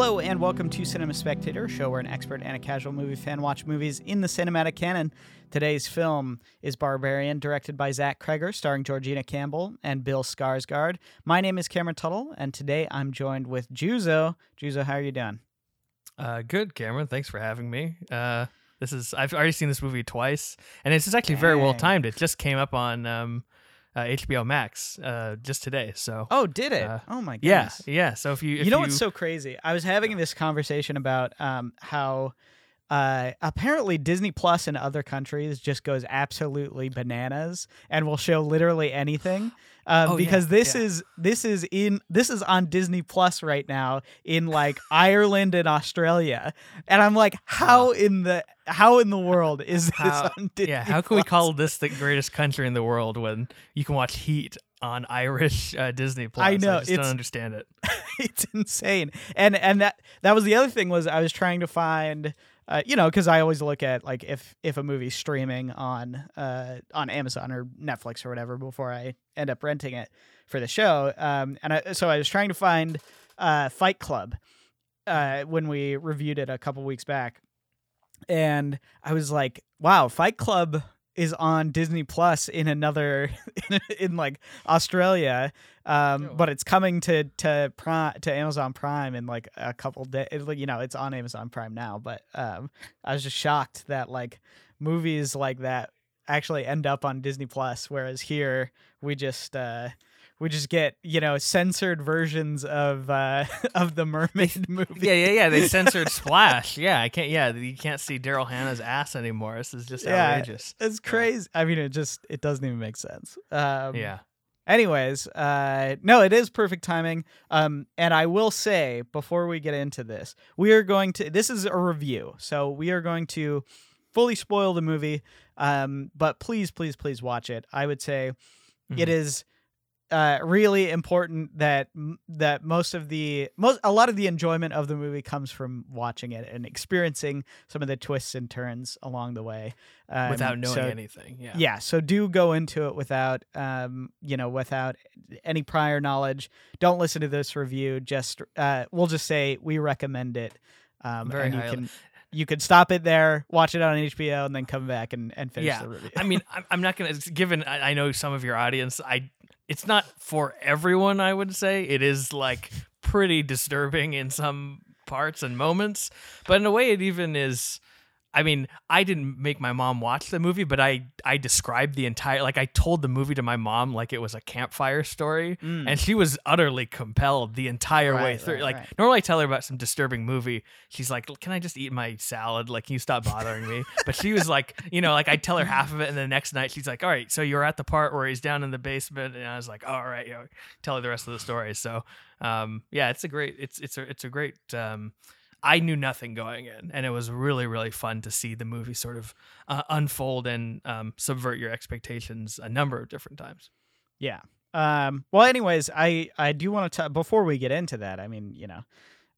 Hello and welcome to Cinema Spectator, a show where an expert and a casual movie fan watch movies in the cinematic canon. Today's film is Barbarian, directed by Zach Cregger, starring Georgina Campbell and Bill Skarsgård. My name is Cameron Tuttle, and today I'm joined with Juzo. Juzo, how are you doing? Uh, good, Cameron. Thanks for having me. Uh, this is I've already seen this movie twice, and it's actually very well timed. It just came up on um, uh, HBO Max uh, just today. So Oh, did it? Uh, oh my yeah, goodness. yeah. So if you if you know what's so crazy? I was having this conversation about um, how uh, apparently Disney Plus in other countries just goes absolutely bananas and will show literally anything. Um, Oh, yeah, because this yeah. is this is in this is on Disney Plus right now in like Ireland and Australia, and I'm like, how in the how in the world is this How- on Disney? yeah, how can we call this the greatest country in the world when you can watch Heat on Irish uh, Disney Plus? I know, I just don't understand it. it's insane and and that that was the other thing was i was trying to find uh, you know because i always look at like if if a movie's streaming on uh on amazon or netflix or whatever before i end up renting it for the show um and I, so i was trying to find uh fight club uh when we reviewed it a couple weeks back and i was like wow fight club is on disney plus in another in, in like australia um Oh. but it's coming to to prime to amazon prime in like a couple days Like you know it's on amazon prime now but um i was just shocked that like movies like that actually end up on disney plus whereas here we just uh we just get you know censored versions of uh of the mermaid movie Yeah, yeah, yeah. They censored Splash. Yeah, I can't. Yeah, you can't see Daryl Hannah's ass anymore. This is just Yeah, outrageous. It's crazy. I mean, it just it doesn't even make sense. Um, Yeah. Anyways, uh, no, it is perfect timing. Um, and I will say before we get into this, we are going to. This is a review, so we are going to fully spoil the movie. Um, but please, please, please watch it. I would say it Mhm. is uh, really important that that most of the most a lot of the enjoyment of the movie comes from watching it and experiencing some of the twists and turns along the way um, without knowing so- anything. Yeah. yeah so do go into it without um you know without any prior knowledge don't listen to this review just uh we'll just say we recommend it um Very and you highly. can you could stop it there watch it on hbo and then come back and, and finish Yeah. the review I mean, I'm, not gonna. it's Given I, I know some of your audience, I it's not for everyone. I would say it is like pretty disturbing in some parts and moments, but in a way, it even is. I mean, I didn't make my mom watch the movie, but I I described the entire like I told the movie to my mom like it was a campfire story, Mm. and she was utterly compelled the entire way through. right, like right. normally I tell her about some disturbing movie, she's like, "Can I just eat my salad? Like, can you stop bothering me?" But she was like, you know, like I tell her half of it, and the next night she's like, "All right, so you're at the part where he's down in the basement," and I was like, "All right, yeah." Tell her the rest of the story. So, um, yeah, it's a great, it's it's a it's a great. Um, I knew nothing going in, and it was really really fun to see the movie sort of uh, unfold and um, subvert your expectations a number of different times. Yeah. Um, well, anyways, I, I do want to, before we get into that, I mean, you know,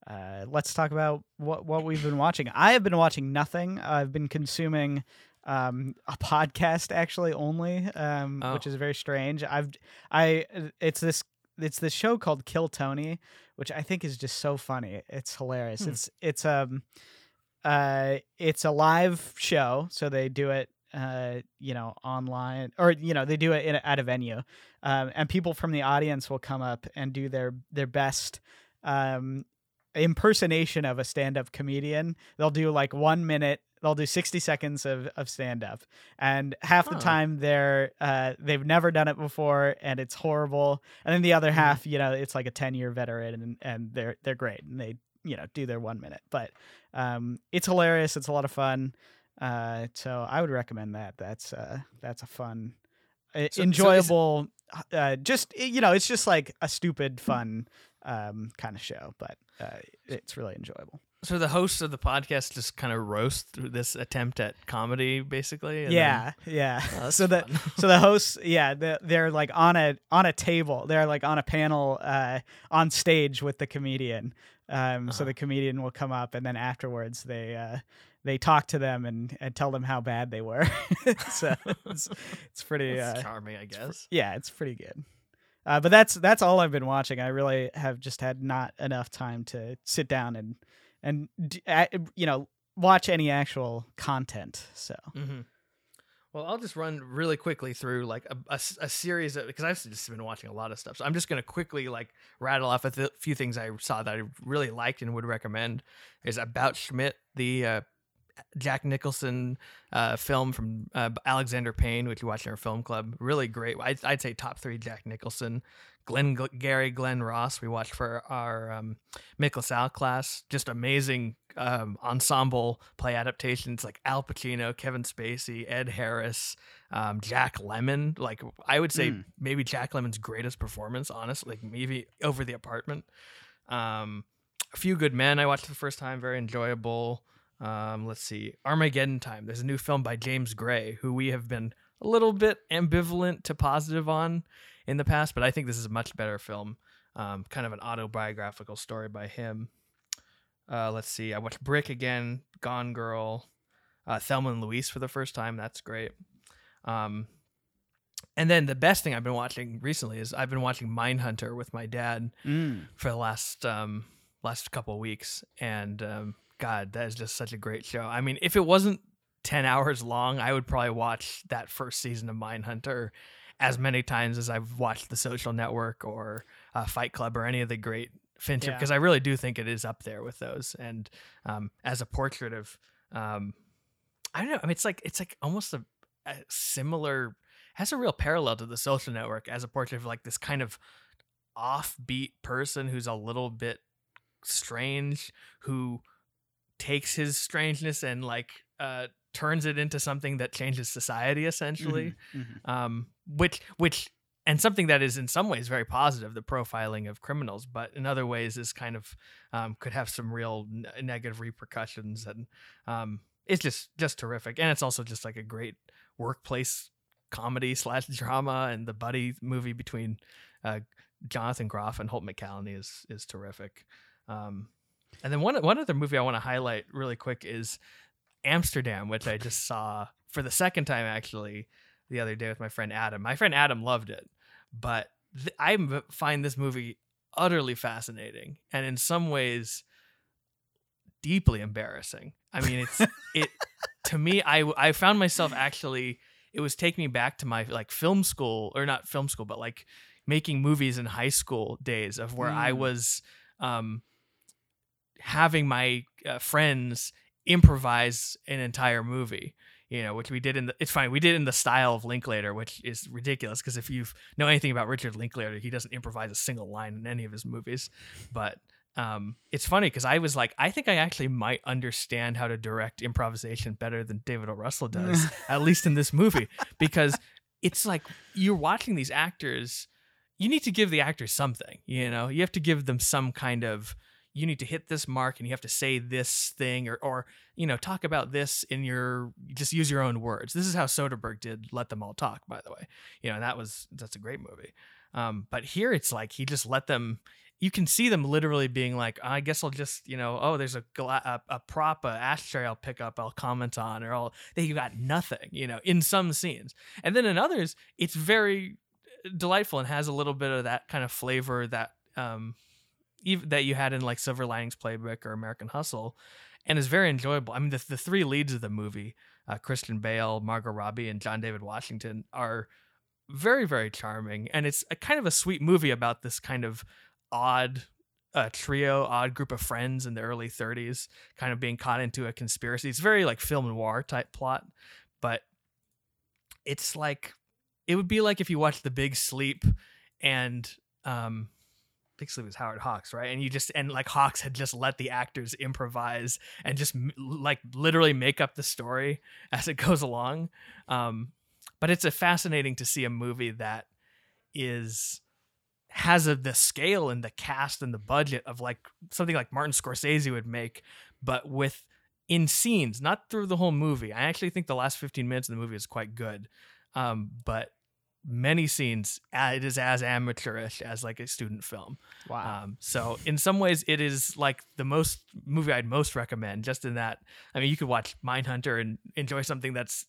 uh, let's talk about what, what we've been watching. I have been watching nothing. I've been consuming um, a podcast actually only, um, which Oh. is very strange. I've, I, it's this, it's this show called Kill Tony, which I think is just so funny. It's hilarious. Hmm. It's, it's, um, uh, it's a live show. So they do it, uh, you know, online or, you know, they do it in, at a venue um, and people from the audience will come up and do their their best um, impersonation of a stand-up comedian. They'll do like one minute. They'll do sixty seconds of, of stand-up, and half the time they're uh, they've never done it before, and it's horrible. And then the other half, you know, it's like a ten-year veteran, and and they're they're great, and they you know do their one minute. But um, it's hilarious. It's a lot of fun. Uh, so I would recommend that. That's uh, that's a fun, uh, so enjoyable. uh, just you know, it's just like a stupid, fun um, kind of show, but uh, it's really enjoyable. So the hosts of the podcast just kind of roast through this attempt at comedy, basically. and then- yeah, yeah. Oh, so the so the hosts, yeah, the, they're like on a on a table. They're like on a panel uh, on stage with the comedian. Um, So Uh-huh. the comedian will come up, and then afterwards they uh, they talk to them and, and tell them how bad they were. so it's, it's pretty. Uh, charming, I guess. yeah, it's pretty good. Uh, but that's that's all I've been watching. I really have just had not enough time to sit down and and you know watch any actual content. So Mm-hmm. Well, I'll just run really quickly through like a a series of because I've just been watching a lot of stuff. So I'm just gonna quickly like rattle off a th- few things I saw that I really liked and would recommend. Is about Schmidt, the uh, Jack Nicholson uh, film from uh, Alexander Payne, which you watched in our film club. Really great. I'd, I'd say top three Jack Nicholson. Glenn Gary Glenn Ross we watched for our um, Mick LaSalle class. Just amazing um, ensemble play adaptations like Al Pacino, Kevin Spacey, Ed Harris, um, Jack Lemmon. Like I would say Mm. maybe Jack Lemmon's greatest performance, honestly, like maybe over the apartment. Um, a few good men I watched for the first time, very enjoyable. Um, let's see, Armageddon Time. There's a new film by James Gray, who we have been a little bit ambivalent to positive on in the past, but I think this is a much better film. Um, kind of an autobiographical story by him. Uh, let's see, I watched Brick again, Gone Girl, uh, Thelma and Louise for the first time. That's great. Um, and then the best thing I've been watching recently is I've been watching Mindhunter with my dad mm. for the last um last couple of weeks and um god that is just such a great show i mean if it wasn't 10 hours long i would probably watch that first season of mindhunter as many times as i've watched the social network or uh, fight club or any of the great fincher Yeah. because i really do think it is up there with those and um as a portrait of um i don't know i mean it's like it's like almost a, a similar has a real parallel to the social network as a portrait of like this kind of offbeat person who's a little bit strange who takes his strangeness and like uh turns it into something that changes society essentially. Mhm, mhm. um which which and something that is in some ways very positive the profiling of criminals but in other ways is kind of um, could have some real n- negative repercussions and um it's just just terrific. And it's also just like a great workplace comedy slash drama and the buddy movie between uh jonathan groff and holt mccallany is is terrific. Um and then one one other movie i want to highlight really quick is amsterdam which i just saw for the second time actually the other day with my friend Adam. My friend Adam loved it, but th- I find this movie utterly fascinating and in some ways deeply embarrassing. I mean, it's it to me. I I found myself actually. It was taking me back to my like film school or not film school, but like making movies in high school days of where I Mm. was um, having my uh, friends improvise an entire movie you know, which we did in the. It's fine. We did in the style of Linklater, which is ridiculous because if you know anything about Richard Linklater, he doesn't improvise a single line in any of his movies. But um, it's funny because I was like, I think I actually might understand how to direct improvisation better than David O. Russell does, at least in this movie, because it's like you're watching these actors. You need to give the actors something. You know, you have to give them some kind of you need to hit this mark and you have to say this thing or or you know talk about this in your just use your own words. This is how soderbergh did let them all talk by the way. You know that was that's a great movie. Um but here it's like he just let them you can see them literally being like i guess i'll just you know oh there's a a, a prop a ashtray i'll pick up i'll comment on or i'll they got nothing you know in some scenes. And then in others it's very delightful and has a little bit of that kind of flavor that um that you had in like Silver Linings Playbook or American Hustle, and is very enjoyable. I mean, the the three leads of the movie, uh, Christian Bale, Margot Robbie, and John David Washington, are very very charming, and it's a kind of a sweet movie about this kind of odd. uh trio, odd group of friends in the early 30s, kind of being caught into a conspiracy. It's very like film noir type plot, but it's like it would be like if you watched The Big Sleep and um Big Sleep was Howard Hawks, right? And you just and like Hawks had just let the actors improvise and just like literally make up the story as it goes along. Um, but it's a fascinating to see a movie that is has a, the scale and the cast and the budget of like something like Martin Scorsese would make, but with in scenes, not through the whole movie. I actually think the last 15 minutes of the movie is quite good. Um, but many scenes, it is as amateurish as like a student film. Wow. Um, so in some ways, it is like the most movie I'd most recommend. Just in that, I mean, you could watch Mindhunter and enjoy something that's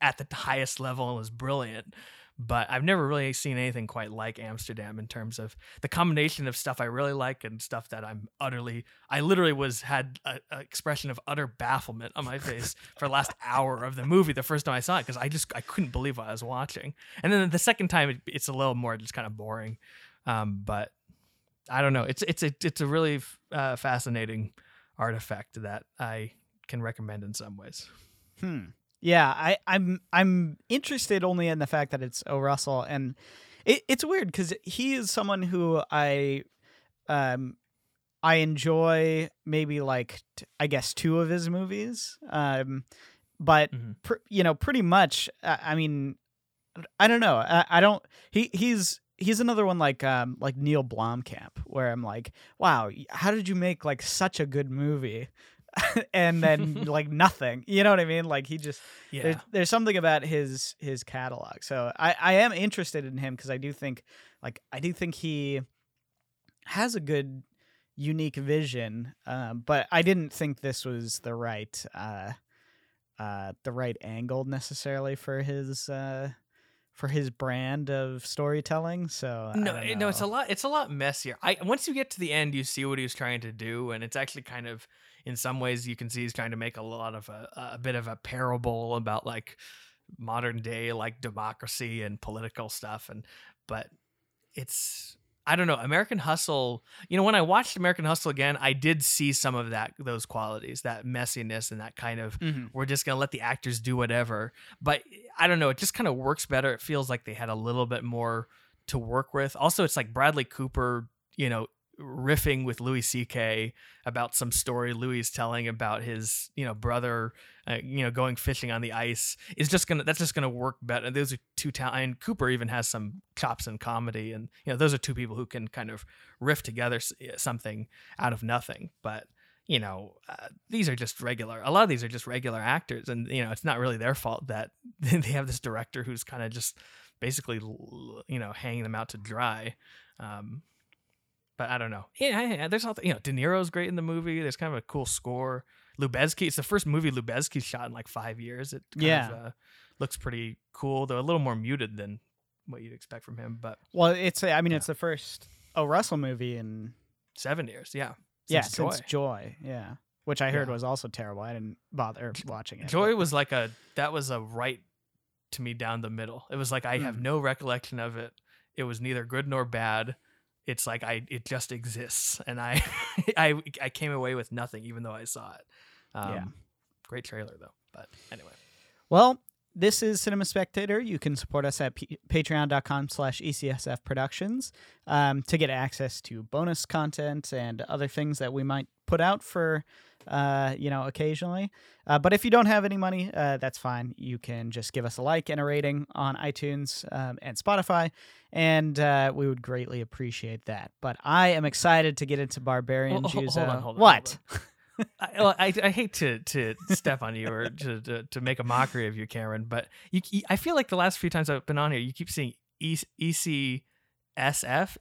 at the highest level and is brilliant. But I've never really seen anything quite like Amsterdam in terms of the combination of stuff I really like and stuff that I'm utterly. I literally was had an expression of utter bafflement on my face for the last hour of the movie the first time I saw it because I just I couldn't believe what I was watching, and then the second time it, it's a little more just kind of boring, um, but I don't know. It's it's a it's a really uh, fascinating artifact that I can recommend in some ways. Hmm. Yeah, I, I'm I'm interested only in the fact that it's O. Russell, and it, it's weird because he is someone who I, um, I enjoy maybe like t- I guess two of his movies, um, but Mhm. pr- you know pretty much. I, I mean, I don't know. I, I don't. He he's he's another one like um like Neil Blomkamp, where I'm like, wow, how did you make like such a good movie? and then like nothing. You know what i mean? Like he just Yeah, there's, there's something about his his catalog. So i i am interested in him because i do think like i do think he has a good unique vision um but i didn't think this was the right uh uh the right angle necessarily for his uh for his brand of storytelling. So no, it- no, it's a lot. It's a lot messier. I once you get to the end, you see what he was trying to do, and it's actually kind of, in some ways, you can see he's trying to make a lot of a, a bit of a parable about like modern day like democracy and political stuff, and but it's I don't know American Hustle. You know, when I watched American Hustle again, I did see some of that those qualities, that messiness, and that kind of Mhm. we're just gonna let the actors do whatever. But I don't know, it just kind of works better. It feels like they had a little bit more to work with. Also, it's like Bradley Cooper, you know, riffing with Louis C.K. about some story Louis is telling about his, you know, brother, uh, you know, going fishing on the ice. Is just gonna that's just gonna work better. Those are two ta- and Cooper even has some chops in comedy, and you know, those are two people who can kind of riff together something out of nothing. But you know, uh, these are just regular. A lot of these are just regular actors, and you know, it's not really their fault that they have this director who's kind of just basically, you know, hanging them out to dry. Um, but I don't know. Yeah, yeah, there's all you know. De Niro's great in the movie. There's kind of a cool score. Lubezki. It's the first movie Lubezki shot in like five years. It kind Yeah. of, uh, looks pretty cool, though a little more muted than what you'd expect from him. But well it's i mean Yeah. it's the first o russell movie in seven years, yeah. yeah, Since since Joy. Joy, yeah, which I heard Yeah. was also terrible. I didn't bother watching it. Joy but- was like a that was a right to me down the middle. It was like I have Mm. no recollection of it. It was neither good nor bad. It's like I it just exists, and I I I came away with nothing, even though I saw it. Um, Yeah. Great trailer though. But anyway, Well, this is Cinema Spectator. You can support us at p- patreon.com slash ECSF Productions um, to get access to bonus content and other things that we might put out for, uh, you know, occasionally. Uh, but if you don't have any money, uh, that's fine. You can just give us a like and a rating on iTunes um, and Spotify, and uh, we would greatly appreciate that. But I am excited to get into Barbarian Hold- hold- Juzo. hold on, hold on, what? I, well, I, I hate to to step on you or to, to to make a mockery of you, Cameron, but you, I feel like the last few times I've been on here, you keep seeing E- ECSF,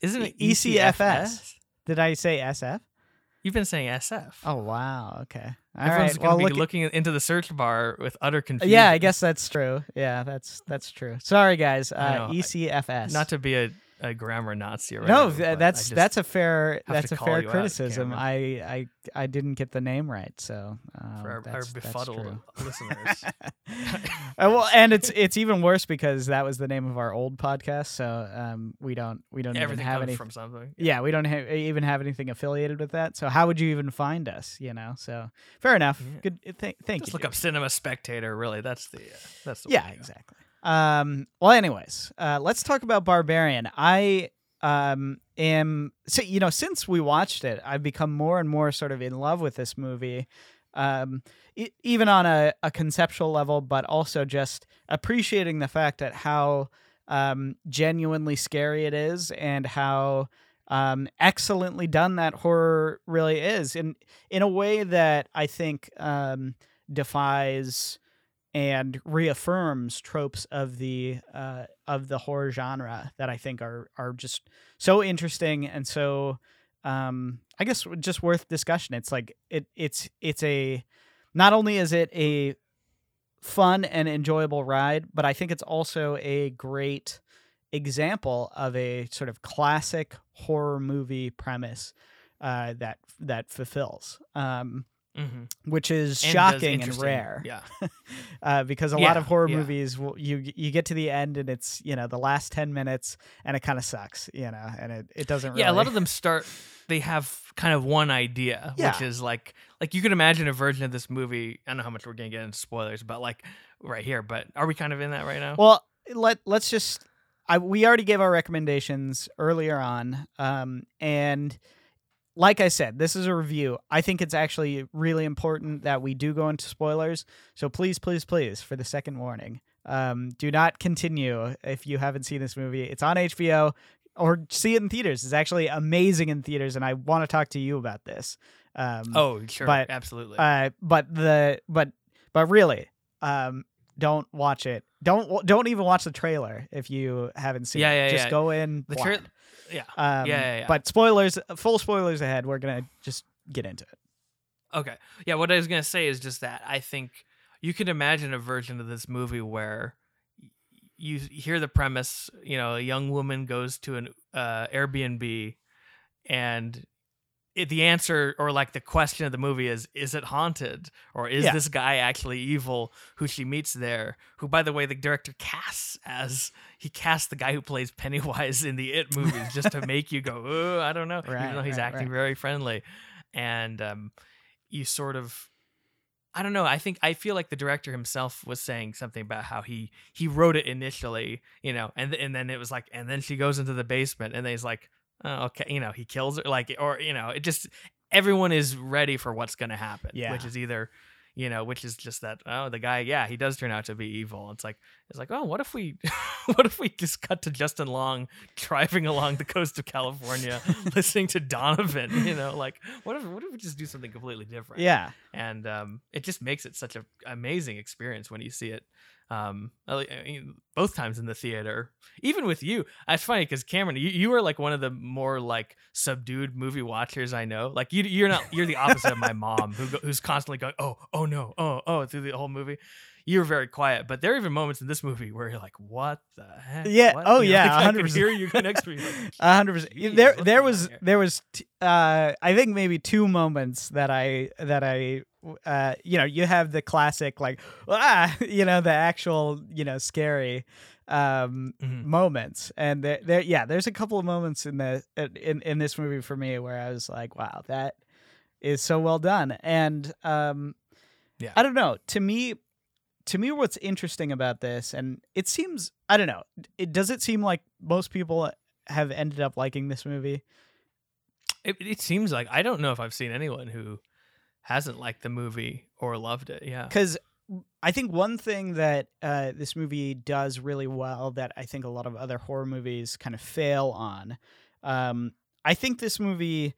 isn't it E-. ECFS? Did I say SF? You've been saying SF. Oh wow. Okay. All Everyone's right. going to Well, be look. looking into the search bar with utter confusion. yeah, I guess that's true. Yeah, that's that's true. Sorry, guys. Uh, know. ECFS. Not to be a, a grammar Nazi or no, whatever, th- that's that's a fair that's a fair criticism. I, I I didn't get the name right, so um, for our, our befuddled true. listeners. Uh, well, and it's it's even worse because that was the name of our old podcast, so um, we don't we don't even have any. from something. yeah, we don't ha- even have anything affiliated with that. So how would you even find us? You know, so fair enough. Yeah. Good. Th- thank Just you. look up Cinema Spectator. Really, that's the uh, that's the yeah to go. Um well anyways uh let's talk about barbarian. I um am so you know since we watched it i've become more and more sort of in love with this movie um e- even on a, a conceptual level but also just appreciating the fact that how um genuinely scary it is and how um excellently done that horror really is. In in a way that i think um defies and reaffirms tropes of the uh, of the horror genre that I think are are just so interesting and so um, I guess just worth discussion. It's like it it's it's a not only is it a fun and enjoyable ride, but I think it's also a great example of a sort of classic horror movie premise uh, that that fulfills, um, hmm which is And shocking and rare. Yeah. uh, because a lot of horror yeah. movies you you get to the end and it's you know the last 10 minutes and it kind of sucks you know and it, it doesn't really Yeah, a lot of them start. They have kind of one idea, which is like, like you can imagine a version of this movie. I don't know how much we're gonna get into spoilers, but like right here. But are we kind of in that right now? well let let's just I we already gave our recommendations earlier on um and like I said, this is a review. I think it's actually really important that we do go into spoilers. So please, please, please, for the second warning, um, do not continue if you haven't seen this movie. It's on HBO or see it in theaters. It's actually amazing in theaters, and I want to talk to you about this. Um, oh, sure, but, absolutely. uh, but the but but really, um, don't watch it. Don't don't even watch the trailer if you haven't seen Yeah, it. yeah, Just yeah. go in. the tra- yeah. Um, Yeah, yeah, yeah. But spoilers, full spoilers ahead. We're gonna just get into it. Okay. Yeah, what I was gonna say is just that I think you can imagine a version of this movie where you hear the premise. You know, a young woman goes to an uh, Airbnb, and it, the answer or like the question of the movie is: Is it haunted, or is Yeah. this guy actually evil? Who she meets there? Who, by the way, the director casts as he casts the guy who plays Pennywise in the It movies just to make you go, oh, I don't know, Right, even though he's right, acting right. very friendly, and um, you sort of I don't know. I think I feel like the director himself was saying something about how he he wrote it initially, you know, and and then it was like, and then she goes into the basement, and then he's like, oh, okay, you know, he kills her, like, or you know, it just everyone is ready for what's gonna happen, Yeah. which is either, you know, which is just that oh, the guy, yeah, he does turn out to be evil. It's like it's like oh, what if we, what if we just cut to Justin Long driving along the coast of California, listening to Donovan, you know, like what if what if we just do something completely different? Yeah, and um, it just makes it such an amazing experience when you see it. Um, I mean, both times in the theater, even with you, it's funny because Cameron, you, you are like one of the more like subdued movie watchers I know. Like you, you're not, you're the opposite of my mom, who who's constantly going, oh, oh no, oh, oh, through the whole movie. You're very quiet, but there are even moments in this movie where you're like, "What the heck?" Yeah, What?" oh, You know, yeah, like, 100%. hear you next to me. Like, hundred percent. There, there was, there was, t- uh, I think maybe two moments that I, that I, uh, you know, you have the classic like, ah, you know, the actual, you know, scary, um, Mhm. moments, and there, there, yeah, there's a couple of moments in the in in this movie for me where I was like, wow, that is so well done, and um, Yeah. I don't know, to me. To me, what's interesting about this, and it seems, I don't know, it does it seem like most people have ended up liking this movie? It, it seems like I don't know if I've seen anyone who hasn't liked the movie or loved it. Yeah. Because I think one thing that uh, this movie does really well that I think a lot of other horror movies kind of fail on, um, I think this movie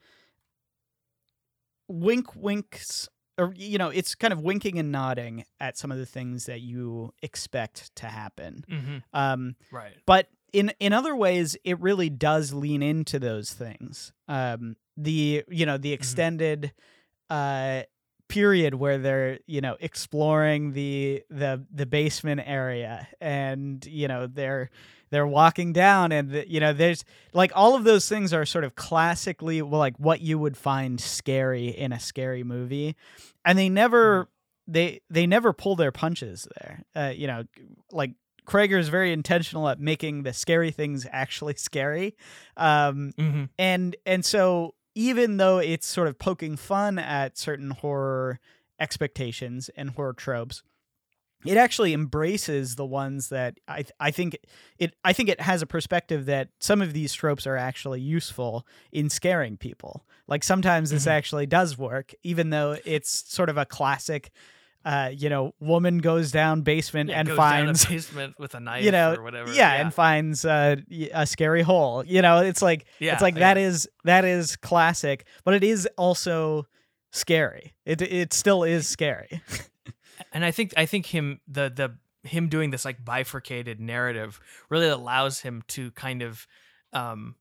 wink winks or you know it's kind of winking and nodding at some of the things that you expect to happen Mm-hmm. um, Right. but in in other ways it really does lean into those things um the you know the extended uh period where they're you know exploring the the the basement area and you know they're they're walking down and the, you know there's like all of those things are sort of classically well like what you would find scary in a scary movie and they never they they never pull their punches there uh, you know like Cregger is very intentional at making the scary things actually scary. Um, Mm-hmm. and and so even though it's sort of poking fun at certain horror expectations and horror tropes, it actually embraces the ones that I I think it I think it has a perspective that some of these tropes are actually useful in scaring people. Like sometimes this Mhm. actually does work, even though it's sort of a classic. Uh, you know, woman goes down basement and goes finds basement with a knife you know, or whatever. yeah, and finds uh, a scary hole. You know, it's like yeah, it's like yeah. that is that is classic, but it is also scary. It it still is scary. and I think I think him the the him doing this like bifurcated narrative really allows him to kind of um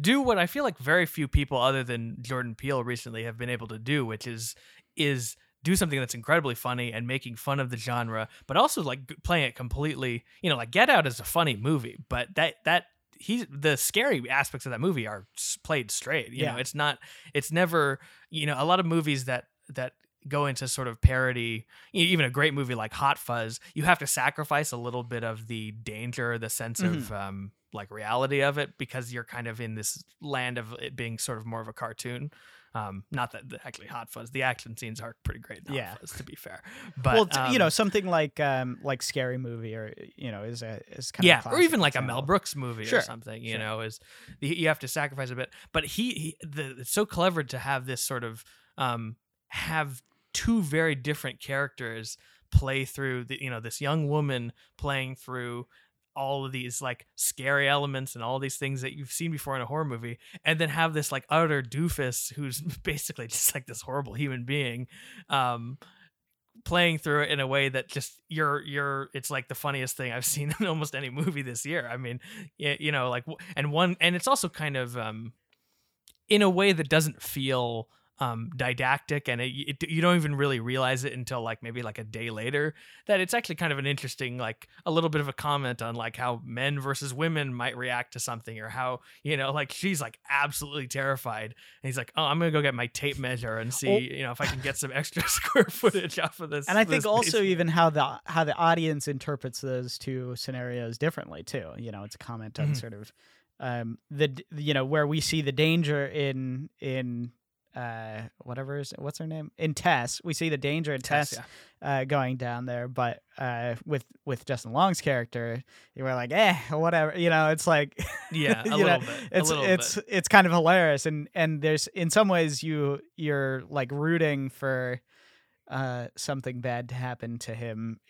do what I feel like very few people other than Jordan Peele recently have been able to do, which is is do something that's incredibly funny and making fun of the genre, but also like playing it completely. You know, like Get Out is a funny movie, but that that he's the scary aspects of that movie are played straight. You know, it's not. It's never. You know, a lot of movies that that go into sort of parody even a great movie like hot fuzz you have to sacrifice a little bit of the danger the sense of Mm-hmm. um like reality of it because you're kind of in this land of it being sort of more of a cartoon um not that the, actually hot fuzz the action scenes are pretty great Yeah. fuzz to be fair but well, t- you know, um, something like um like scary movie or you know is a is kind yeah, of or even like a. Mel Brooks movie Sure, or something. You sure. know, is you you have to sacrifice a bit. But he, he the, it's so clever to have this sort of um have two very different characters play through the you know this young woman playing through all of these like scary elements and all these things that you've seen before in a horror movie and then have this like utter doofus who's basically just like this horrible human being um playing through it in a way that just you're you're it's like the funniest thing I've seen in almost any movie this year. I mean, you know, like and one and it's also kind of um in a way that doesn't feel um didactic and it, it, you don't even really realize it until like maybe like a day later that it's actually kind of an interesting like a little bit of a comment on like how men versus women might react to something or how you know like she's like absolutely terrified and he's like oh i'm gonna go get my tape measure and see Well- you know if i can get some extra square footage off of this and I think also basement. even how the how the audience interprets those two scenarios differently too. You know, it's a comment on Mhm. sort of um the you know where we see the danger in in uh whatever is what's her name in Tess we see the danger in Tess, Tess, yeah. uh going down there but uh with with Justin Long's character you were like eh whatever you know it's like Yeah, a little know, bit. it's a little it's bit. it's kind of hilarious and and there's in some ways you you're like rooting for uh something bad to happen to him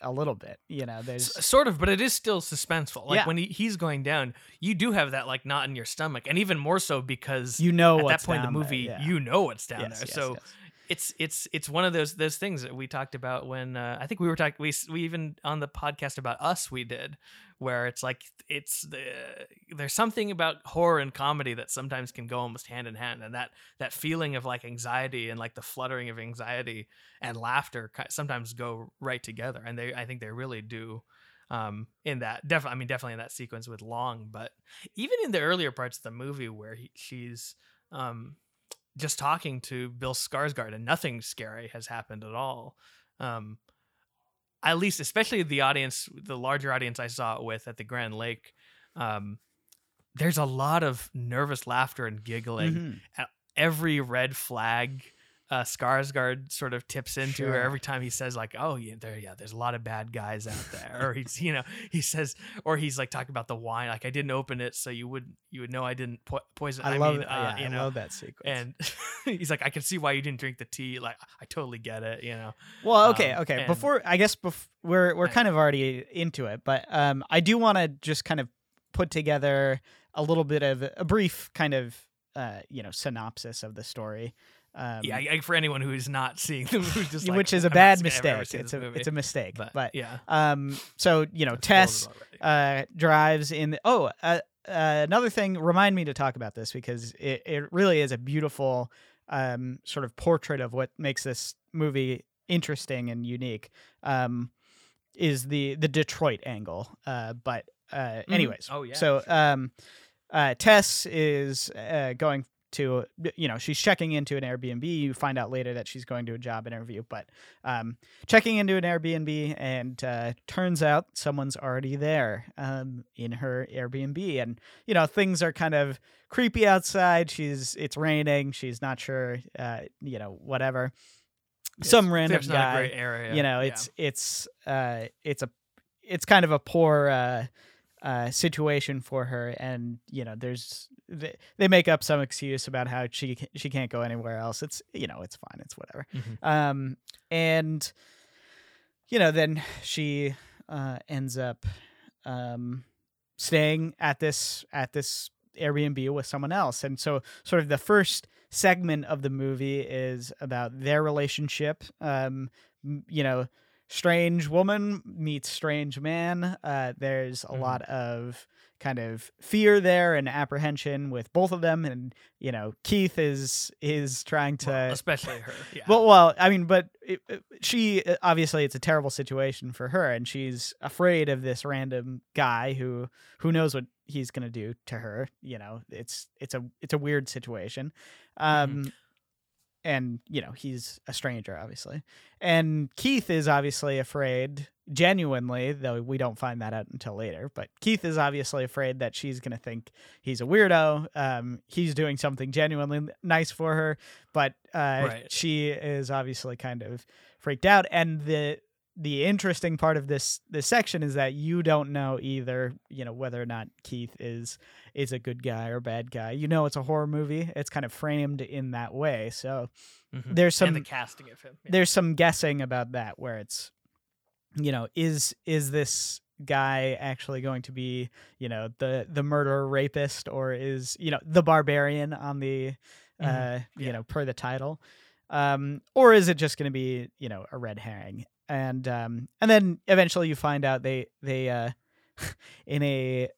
a little bit you know there's S- sort of, but it is still suspenseful. Like Yeah. when he, he's going down, you do have that like knot in your stomach, and even more so because you know at that point in the down there, movie, yeah. you know what's down Yes, there. yes, so yes. It's it's it's one of those those things that we talked about when uh, I think we were talking we we even on the podcast about us we did where it's like it's the there's something about horror and comedy that sometimes can go almost hand in hand and that that feeling of like anxiety and like the fluttering of anxiety and laughter sometimes go right together and they I think they really do um in that definitely I mean definitely in that sequence with Long but even in the earlier parts of the movie where he, she's um just talking to Bill Skarsgård and nothing scary has happened at all. Um, at least, especially the audience, the larger audience I saw it with at the Grand Lake, um, there's a lot of nervous laughter and giggling. Mhm. Every red flag uh, Skarsgård sort of tips into, Sure. every time he says like, "Oh yeah, there, yeah, there's a lot of bad guys out there," or he's, you know, he says, or he's like talking about the wine, like I didn't open it, so you would you would know I didn't po- poison. I, I, love mean, uh, yeah, you I know, love that sequence. and he's like, I can see why you didn't drink the tea. Like, I totally get it. You know, well, okay, um, okay. and- Before I guess bef- we're we're kind of already into it, but um, I do want to just kind of put together a little bit of a brief kind of uh, you know synopsis of the story. Um, yeah. I, I- for anyone who is not seeing the movie, just like, which is a I'm bad gonna have ever mistake. It's a movie, it's a mistake. but, But, yeah, um, so you know, I've spoiled it Tess uh, drives in. The, oh, uh, uh, another thing. Remind me to talk about this because it, it really is a beautiful um, sort of portrait of what makes this movie interesting and unique. Um, is the the Detroit angle. Uh, but uh, Mhm. anyways, Oh, yeah, So um, uh, Tess is uh, going to you know she's checking into an Airbnb. You find out later that she's going to a job interview, but um, checking into an Airbnb and uh, turns out someone's already there um, in her Airbnb, and you know things are kind of creepy outside. She's it's raining. She's not sure. Uh, you know whatever. Some It's- random it's not guy a great area. you know yeah. it's it's uh it's a it's kind of a poor uh situation for her and you know there's they, they make up some excuse about how she she can't go anywhere else. It's you know it's fine it's whatever. Mhm. um and you know then she uh ends up um staying at this at this Airbnb with someone else. And so sort of the first segment of the movie is about their relationship um you know strange woman meets strange man uh there's a Mhm. lot of kind of fear there and apprehension with both of them and you know Keith is is trying to Well, especially her. Yeah. well, well, I mean, but it, it- she uh, obviously it's a terrible situation for her, and she's afraid of this random guy who who knows what he's gonna do to her. You know, it's it's a it's a weird situation. Um, and you know he's a stranger obviously and keith is obviously afraid genuinely though we don't find that out until later but keith is obviously afraid that she's going to think he's a weirdo um, he's doing something genuinely nice for her but uh, Right. she is obviously kind of freaked out and the the interesting part of this this section is that you don't know either you know whether or not keith is is a good guy or bad guy you know it's a horror movie it's kind of framed in that way so Mhm. there's and the some casting of him. yeah. there's some guessing about that where it's you know is is this guy actually going to be you know the the murderer rapist or is you know the barbarian on the uh Mhm. you Yeah. know per the title um or is it just going to be you know a red herring and um and then eventually you find out they they uh in a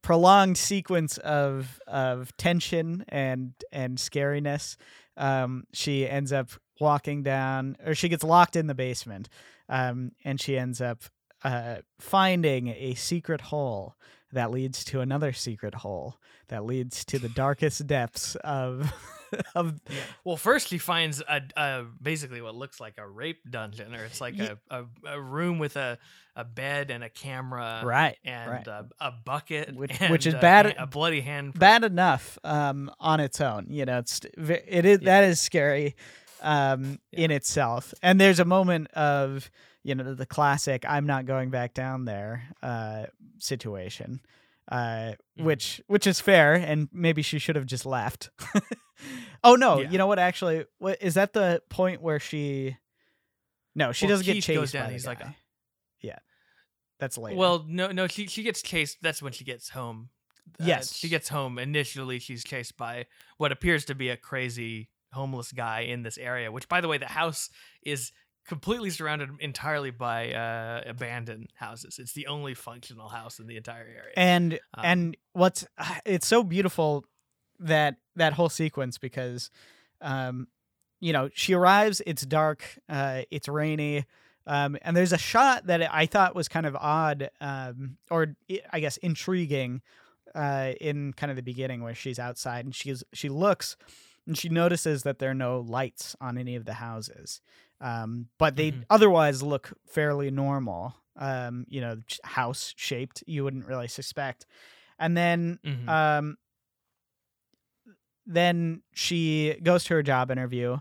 prolonged sequence of of tension and and scariness um she ends up walking down or she gets locked in the basement um and she ends up uh finding a secret hole that leads to another secret hole that leads to the darkest depths of of Yeah. Well, first he finds a, a basically what looks like a rape dungeon, or it's like Ye- a, a, a room with a, a bed and a camera right and right. a, a bucket, Which- and which is a, bad a bloody hand. bad enough um on its own you know it's it is Yeah. that is scary um Yeah. in itself and there's a moment of you know the classic i'm not going back down there uh situation uh Mhm. which which is fair and maybe she should have just left oh no Yeah. you know what actually what is that the point where she no she Well, doesn't get chased goes by down, the he's like, guy. yeah that's later Well, no, no, she she gets chased. That's when she gets home. Uh, Yes. she gets home. Initially, she's chased by what appears to be a crazy homeless guy in this area. Which, by the way, the house is completely surrounded entirely by uh, abandoned houses. It's the only functional house in the entire area. and Um, and what's it's so beautiful that that whole sequence because um you know she arrives it's dark uh it's rainy um and there's a shot that i thought was kind of odd um or i guess intriguing uh in kind of the beginning where she's outside and she's she looks and she notices that there are no lights on any of the houses um but they Mhm. otherwise look fairly normal um you know house shaped you wouldn't really suspect and then Mhm. um then she goes to her job interview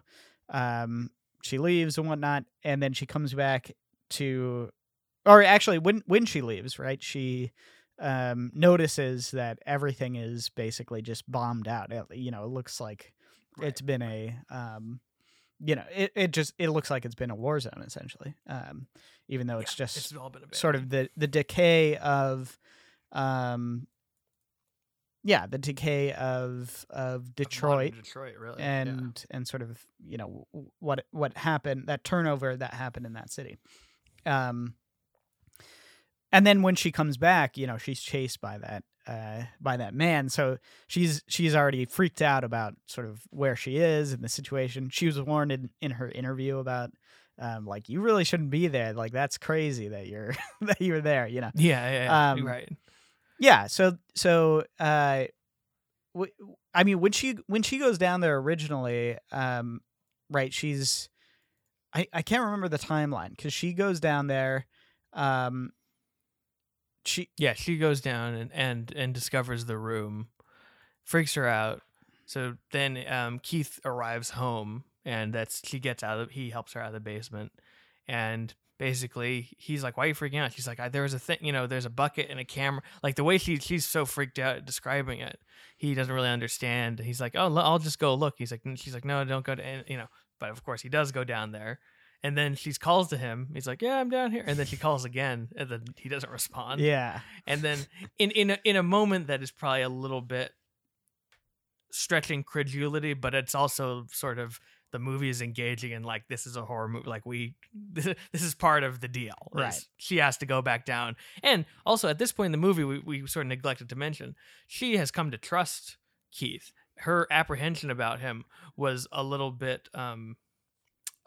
um she leaves and whatnot and then she comes back to or actually when when she leaves right she um notices that everything is basically just bombed out It- you know it looks like Right. it's been a um you know it, it just it looks like it's been a war zone essentially um even though it's Yeah, just it's sort of the the decay of um yeah the decay of of Of detroit Detroit, really. yeah. and and sort of you know what what happened that turnover that happened in that city um and then when she comes back you know she's chased by that uh by that man. So she's she's already freaked out about sort of where she is and the situation. She was warned in, in her interview about um like you really shouldn't be there. Like that's crazy that you're that you're there you know? Yeah, yeah, yeah, um, right. yeah so so uh w- i mean when she when she goes down there originally um right she's i i can't remember the timeline because she goes down there um she Yeah, she goes down and and and discovers the room, freaks her out. So then um, Keith arrives home, and that's she gets out of he helps her out of the basement, and basically he's like, "Why are you freaking out?" She's like, I, "There's a thing, you know, there's a bucket and a camera." Like the way she she's so freaked out describing it, he doesn't really understand. He's like, "Oh, I'll just go look." He's like, "She's like, no, don't go to," any-" you know. But of course, he does go down there. And then she calls to him. He's like, "Yeah, I'm down here." And then she calls again, and then he doesn't respond yeah and then in in a, in a moment that is probably a little bit stretching credulity but it's also sort of the movie is engaging in like this is a horror movie like we this, this is part of the deal Right. she has to go back down and also at this point in the movie we, we sort of neglected to mention she has come to trust keith her apprehension about him was a little bit um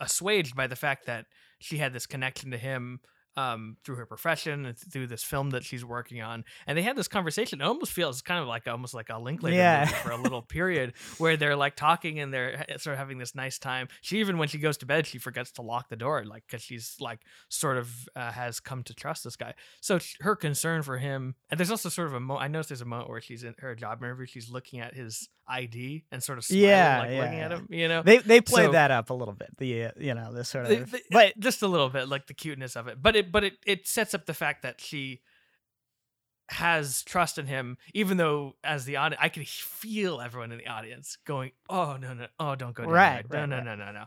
assuaged by the fact that she had this connection to him um, through her profession and through this film that she's working on. And they had this conversation. It almost feels kind of like almost like a Linklater Yeah. movie for a little period where they're like talking and they're sort of having this nice time. She even when she goes to bed, she forgets to lock the door, like because she's like sort of uh, has come to trust this guy. So sh- her concern for him, and there's also sort of a mo. I noticed there's a moment where she's in her job interview. She's looking at his ID and sort of smiling, Yeah, like yeah, looking at him. You know, They they played So- that up a little bit. The uh, you know this sort of they- but just a little bit like the cuteness of it but it but it it sets up the fact that she has trust in him even though as the audience i could feel everyone in the audience going oh no no oh don't go down Right, there. right, no right. no no no no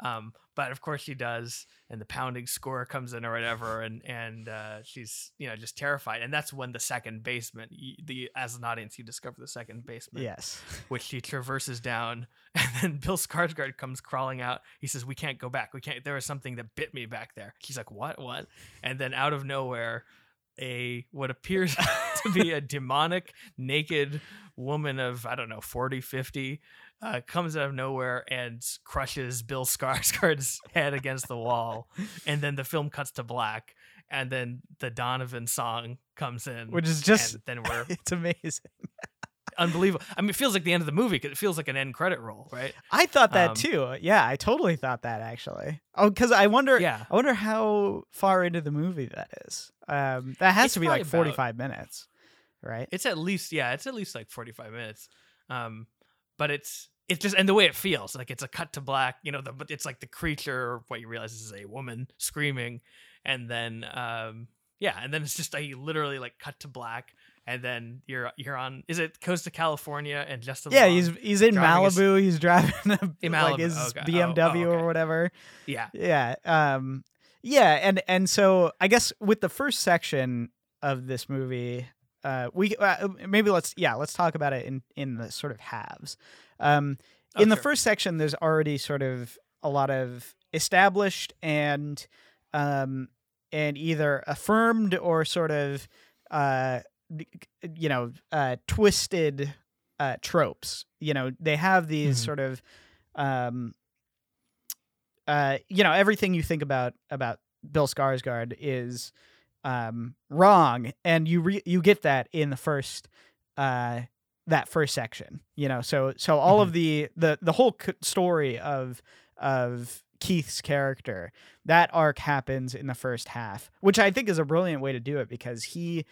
um but of course she does and the pounding score comes in or whatever and and uh she's you know just terrified and that's when the second basement the as an audience you discover the second basement yes. which she traverses down. And then Bill Skarsgård comes crawling out. He says, "We can't go back. We can't. There was something that bit me back there." She's like, "What? What?" And then out of nowhere, a what appears to be a demonic naked woman of I don't know 40, 50 uh, comes out of nowhere and crushes Bill Skarsgård's head against the wall. And then the film cuts to black. And then the Donovan song comes in, Which is just and then we're it's amazing. unbelievable. I mean, it feels like the end of the movie because it feels like an end credit roll, right? I thought that Um, too. Yeah, I totally thought that actually. Oh, because I wonder. Yeah. I wonder how far into the movie that is. Um, that has It's to be like probably about- forty-five minutes, right? It's at least yeah, it's at least like forty five minutes. Um, but it's it's just and the way it feels like it's a cut to black. You know, the but it's like the creature what you realize is a woman screaming, and then um yeah, and then it's just a literally like cut to black. And then you're you're on. Is it Coast to California and Justin? Yeah, Long? he's he's in driving his- Malibu. He's driving a, In like his okay. Oh, BMW oh, or okay. whatever. yeah Yeah. Um. Yeah, and and so I guess with the first section of this movie, uh, we uh, maybe let's yeah let's talk about it in in the sort of halves. Um, Oh, in the sure. first section, there's already sort of a lot of established and um and either affirmed or sort of uh you know uh twisted uh tropes. You know they have these Mhm. sort of um uh you know everything you think about about Bill Skarsgård is um wrong and you re- you get that in the first uh that first section you know? So so all of the the the whole c- story of of Keith's character that arc happens in the first half which I think is a brilliant way to do it because he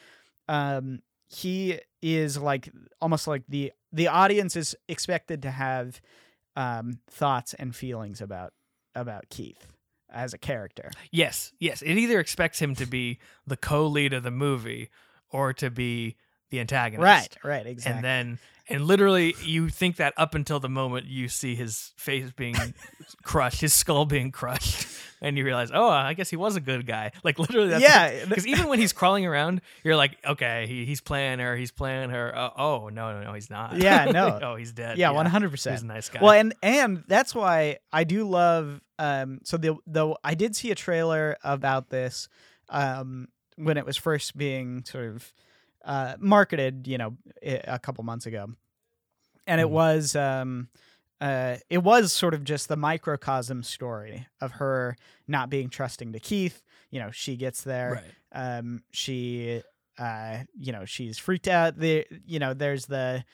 um he is like almost like the the audience is expected to have um thoughts and feelings about about Keith as a character Yes, yes. It either expects him to be the co-lead of the movie or to be the antagonist. right right exactly And then and literally you think that up until the moment you see his face being crushed, his skull being crushed, and you realize, oh, I guess he was a good guy. Like literally, that's yeah Because even when he's crawling around, you're like, okay, he, he's playing her, he's playing her. Uh, oh no, no, no, he's not. Yeah, no. oh, he's dead. yeah, 100%. He's a nice guy. Well, and and that's why I do love. Um, so the though I did see a trailer about this, um, when it was first being sort of, uh, marketed. You know, a couple months ago, and it Mhm. was um. Uh, it was sort of just the microcosm story of her not being trusting to Keith. You know, she gets there. right. um she uh you know she's freaked out the you know there's the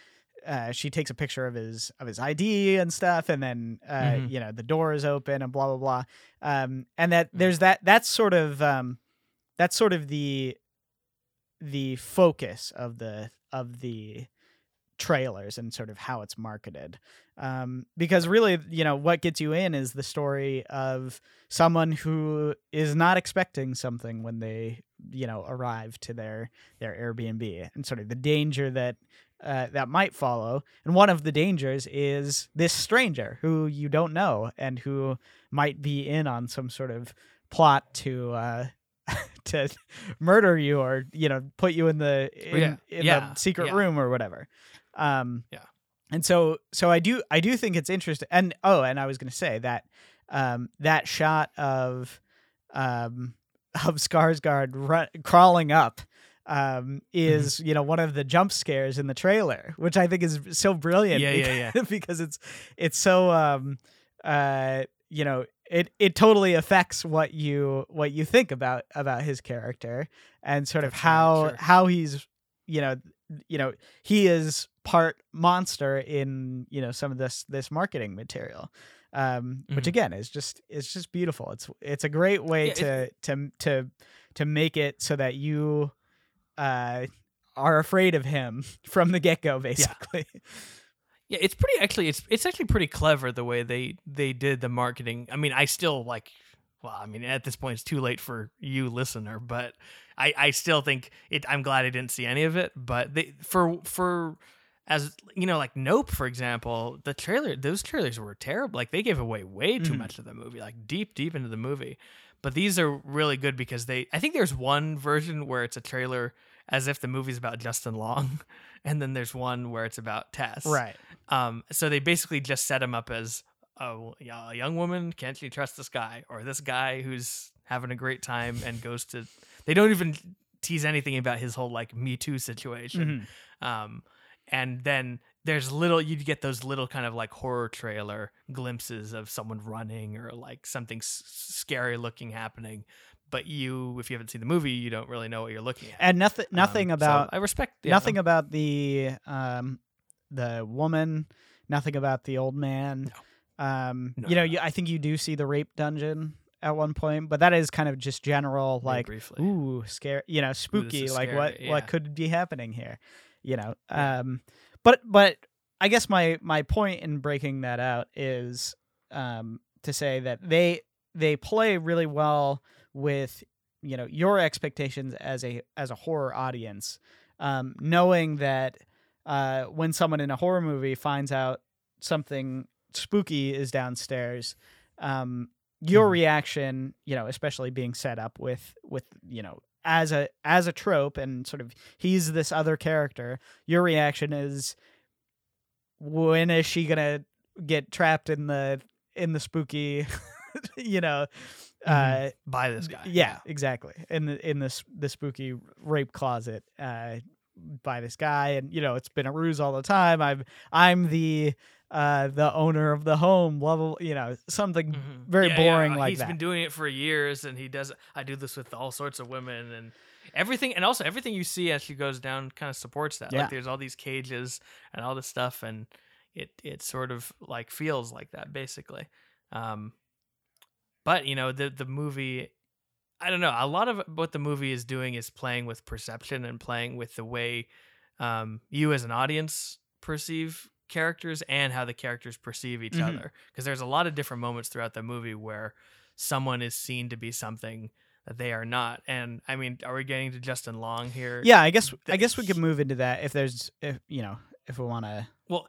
uh she takes a picture of his of his id and stuff and then uh Mhm. you know the door is open and blah blah blah um and that there's that that's sort of um that's sort of the the focus of the of the trailers and sort of how it's marketed. Um because really you know what gets you in is the story of someone who is not expecting something when they you know arrive to their their Airbnb and sort of the danger that uh, that might follow. And one of the dangers is this stranger who you don't know and who might be in on some sort of plot to uh to murder you or you know put you in the in, Yeah. in Yeah. the secret Yeah. room or whatever um Yeah. and so so i do i do think it's interesting and oh and i was going to say that um that shot of um of Skarsgård run, crawling up um is Mm-hmm. you know one of the jump scares in the trailer which i think is so brilliant Yeah, yeah, because, because it's it's so um uh you know it it totally affects what you what you think about about his character and sort of That's how sure. how he's you know you know he is part monster in you know some of this this marketing material um which Mhm. again is just it's just beautiful it's it's a great way Yeah, to to to to make it so that you uh are afraid of him from the get-go basically Yeah, it's pretty actually it's it's actually pretty clever the way they they did the marketing. I mean, I still like well, I mean, at this point it's too late for you listener, but I I still think it I'm glad I didn't see any of it, but they for for as you know, like Nope, for example, the trailer, those trailers were terrible. Like they gave away way too Mhm. much of the movie, like deep, deep into the movie. But these are really good because they. I think there's one version where it's a trailer as if the movie's about Justin Long, and then there's one where it's about Tess. right Um, so they basically just set him up as a, a young woman. Can't you trust this guy? Or this guy who's having a great time and goes to. They don't even tease anything about his whole like Me Too situation. Mhm. Um, and then there's little you'd get those little kind of like horror trailer glimpses of someone running or like something s- scary looking happening. But you, if you haven't seen the movie, you don't really know what you're looking at. and nothing nothing Um, so about I respect yeah, nothing about the um the woman nothing about the old man um No, you know no, you, i think you do see the rape dungeon at one point but that is kind of just general very like briefly. ooh scare you know spooky is like what scary, what yeah. could be happening here you know Yeah. um but but i guess my my point in breaking that out is um to say that they they play really well with you know your expectations as a as a horror audience um knowing that uh when someone in a horror movie finds out something spooky is downstairs um your Mhm. reaction you know especially being set up with with you know as a as a trope and sort of he's this other character your reaction is when is she gonna get trapped in the in the spooky you know uh by this guy. yeah, exactly in the in this the spooky rape closet uh by this guy and you know it's been a ruse all the time i'm i'm the uh the owner of the home blah blah, blah you know something Mhm. very Yeah, yeah, boring uh, like He's that been doing it for years, and he does. I do this with all sorts of women, and everything, and also everything you see as she goes down kind of supports that. Yeah. Like there's all these cages and all this stuff, and it it sort of like feels like that basically. Um, but you know the the movie. I don't know. A lot of what the movie is doing is playing with perception and playing with the way um, you as an audience perceive characters and how the characters perceive each Mhm. other. Because there's a lot of different moments throughout the movie where someone is seen to be something that they are not. And I mean, are we getting to Justin Long here? yeah i guess i guess we could move into that if there's if you know if we want to Well,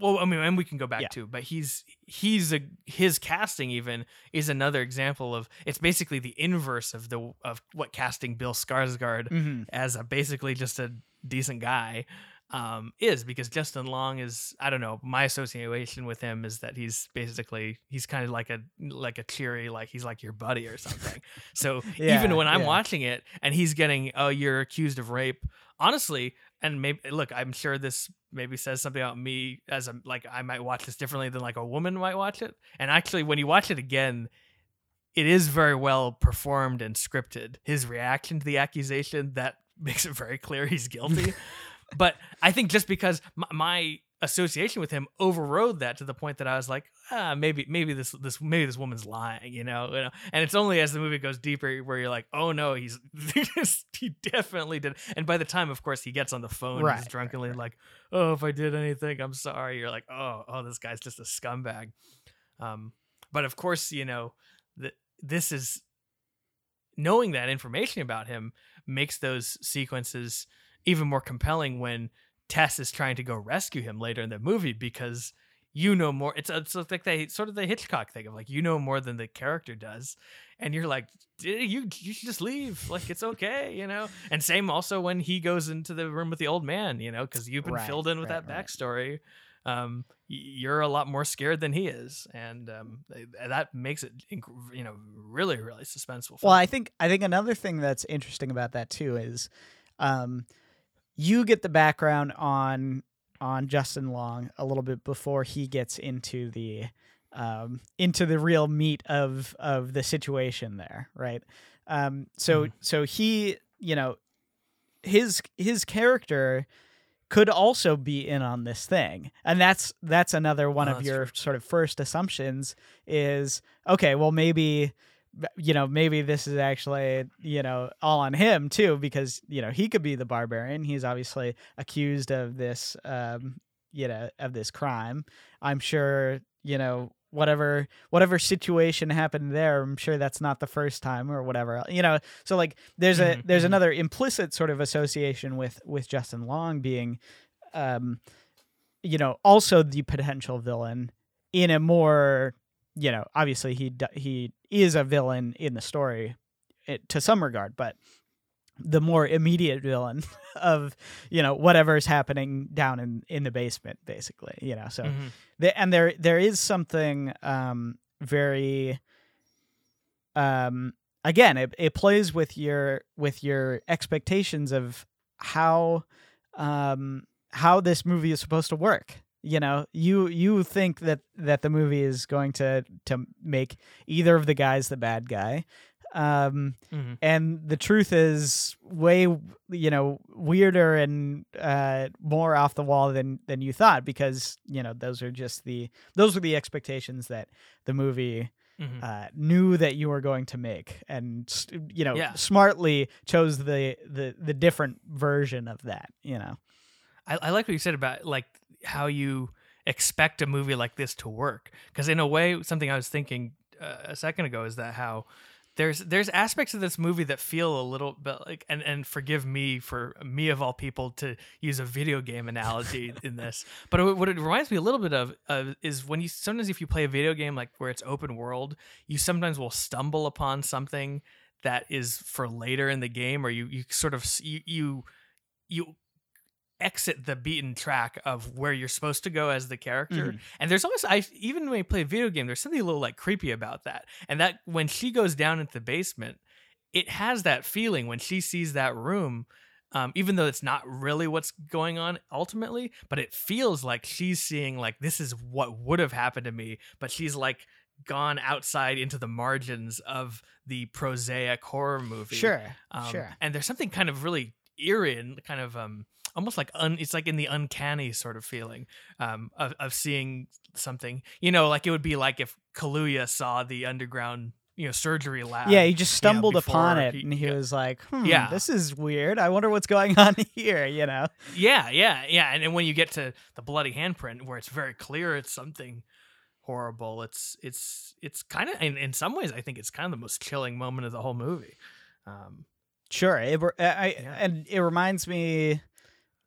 well, I mean, and we can go back Yeah. to, but he's he's a his casting even is another example of it's basically the inverse of the of what casting Bill Skarsgård mm-hmm. as a basically just a decent guy um is because Justin Long is I don't know my association with him is that he's basically he's kind of like a like a cheery like he's like your buddy or something so Yeah, even when I'm yeah. watching it and he's getting oh you're accused of rape honestly and maybe look I'm sure this maybe says something about me as a like I might watch this differently than like a woman might watch it and actually when you watch it again it is very well performed and scripted. His reaction to the accusation that makes it very clear he's guilty. but I think just because my, my association with him overrode that to the point that I was like, ah, maybe maybe this this maybe this woman's lying, you know, you know. And it's only as the movie goes deeper where you're like, oh no, he's he definitely did. And by the time, of course, he gets on the phone, Right, he's right, drunkenly right. like, oh, if I did anything, I'm sorry. You're like, oh, oh, this guy's just a scumbag. Um, but of course, you know that this is knowing that information about him makes those sequences even more compelling when Tess is trying to go rescue him later in the movie because you know more. It's it's like they sort of the Hitchcock thing of like you know more than the character does, and you're like you you should just leave like it's okay you know. And same also when he goes into the room with the old man you know because you've been Right, filled in with right, that right. backstory. Um, you're a lot more scared than he is, and um, that makes it you know really really suspenseful. Well, I think I think another thing that's interesting about that too is, um, you get the background on on Justin Long a little bit before he gets into the um, into the real meat of of the situation there, right? Um, so Mhm. so he, you know, his his character could also be in on this thing, and that's that's another one Oh, of your true. sort of first assumptions is okay. Well, maybe you know maybe this is actually you know all on him too because you know he could be the barbarian. He's obviously accused of this um you know of this crime. I'm sure you know whatever whatever situation happened there i'm sure that's not the first time or whatever you know. So like there's a Mhm, there's mhm. another implicit sort of association with with justin long being um you know also the potential villain in a more you know obviously he d- he is a villain in the story it, to some regard but the more immediate villain of you know whatever's happening down in in the basement basically you know so Mhm. the, and there there is something um very um again it, it plays with your with your expectations of how um how this movie is supposed to work you know you you think that that the movie is going to to make either of the guys the bad guy um Mhm. and the truth is way you know weirder and uh more off the wall than than you thought because you know those are just the those were the expectations that the movie Mhm. uh knew that you were going to make and you know Yeah. smartly chose the the the different version of that you know I, I like what you said about like how you expect a movie like this to work. Because in a way something i was thinking uh, a second ago is that how there's there's aspects of this movie that feel a little bit like and and forgive me for me of all people to use a video game analogy in this but it- what it reminds me a little bit of uh, is when you sometimes if you play a video game like where it's open world you sometimes will stumble upon something that is for later in the game or you you sort of you you you exit the beaten track of where you're supposed to go as the character. Mhm. And there's almost I even when you play a video game, there's something a little like creepy about that. And that when she goes down into the basement, it has that feeling when she sees that room. Um, even though it's not really what's going on ultimately, but it feels like she's seeing like this is what would have happened to me, but she's like gone outside into the margins of the prosaic horror movie. sure Um, sure And there's something kind of really eerie and kind of um almost like un it's like in the uncanny sort of feeling um of, of seeing something. You know, like it would be like if Kaluuya saw the underground, you know, surgery lab. yeah he just stumbled upon it he- and he yeah. was like hmm, Yeah. this is weird i wonder what's going on here you know Yeah, yeah, yeah. And then when you get to the bloody handprint where it's very clear it's something horrible, it's it's it's kind of in, in some ways I think it's kind of the most chilling moment of the whole movie. Um Sure. It, re- I, Yeah. and it reminds me,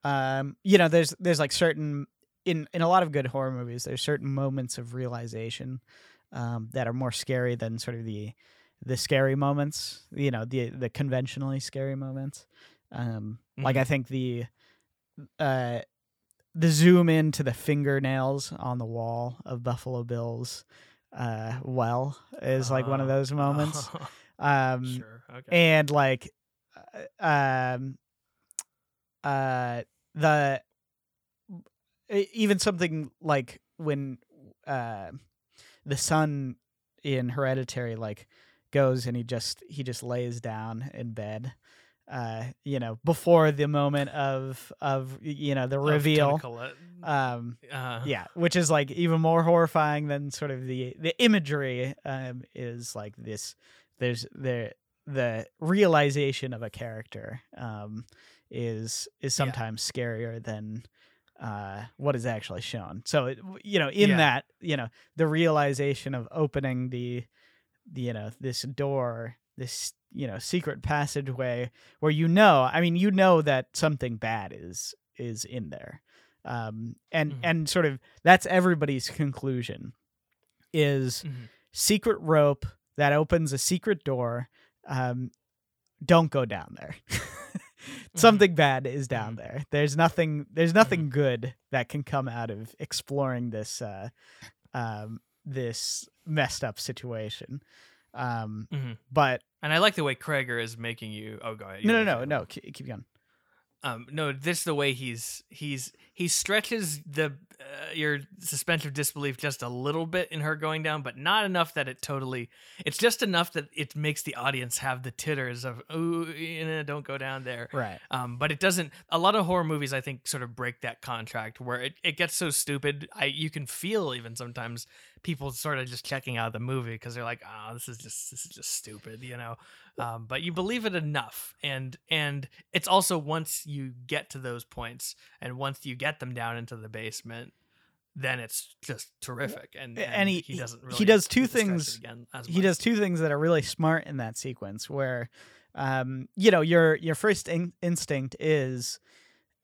um, you know, there's there's like certain in in a lot of good horror movies, there's certain moments of realization um, that are more scary than sort of the the scary moments. You know, the the conventionally scary moments. Um, Like Mhm. I think the uh, the zoom into the fingernails on the wall of Buffalo Bill's uh, well is like one of uh, those moments. Um, sure. Okay. and like uh, um uh the even something like when uh the son in hereditary like goes and he just he just lays down in bed uh you know before the moment of of you know the reveal. Um Uh, yeah which is like even more horrifying than sort of the the imagery um is like this there's the the realization of a character um is is Yeah. sometimes scarier than uh what is actually shown so it, you know in Yeah. that you know the realization of opening the, the you know this door this you know secret passageway where you know i mean you know that something bad is is in there um and Mhm. and sort of that's everybody's conclusion is mhm. secret rope that opens a secret door um don't go down there something bad is down Mhm. there there's nothing there's nothing good that can come out of exploring this uh um this messed up situation um Mhm. but And I like the way Cregger is making you. Oh, go ahead. you no no no no keep, keep going um, no, this is the way he's he's he stretches the uh, your suspension of disbelief just a little bit in her going down, but not enough that it totally. It's just enough that it makes the audience have the titters of "ooh, don't go down there." Right. Um, but it doesn't. A lot of horror movies, I think, sort of break that contract where it, it gets so stupid. I you can feel even sometimes people sort of just checking out the movie because they're like, "Oh, this is just this is just stupid," you know. Um, but you believe it enough, and and it's also once you get to those points, and once you get them down into the basement, then it's just terrific. And And and, he- he doesn't really he does two things- Again as he does two things that are really smart in that sequence where um you know your your first in- instinct is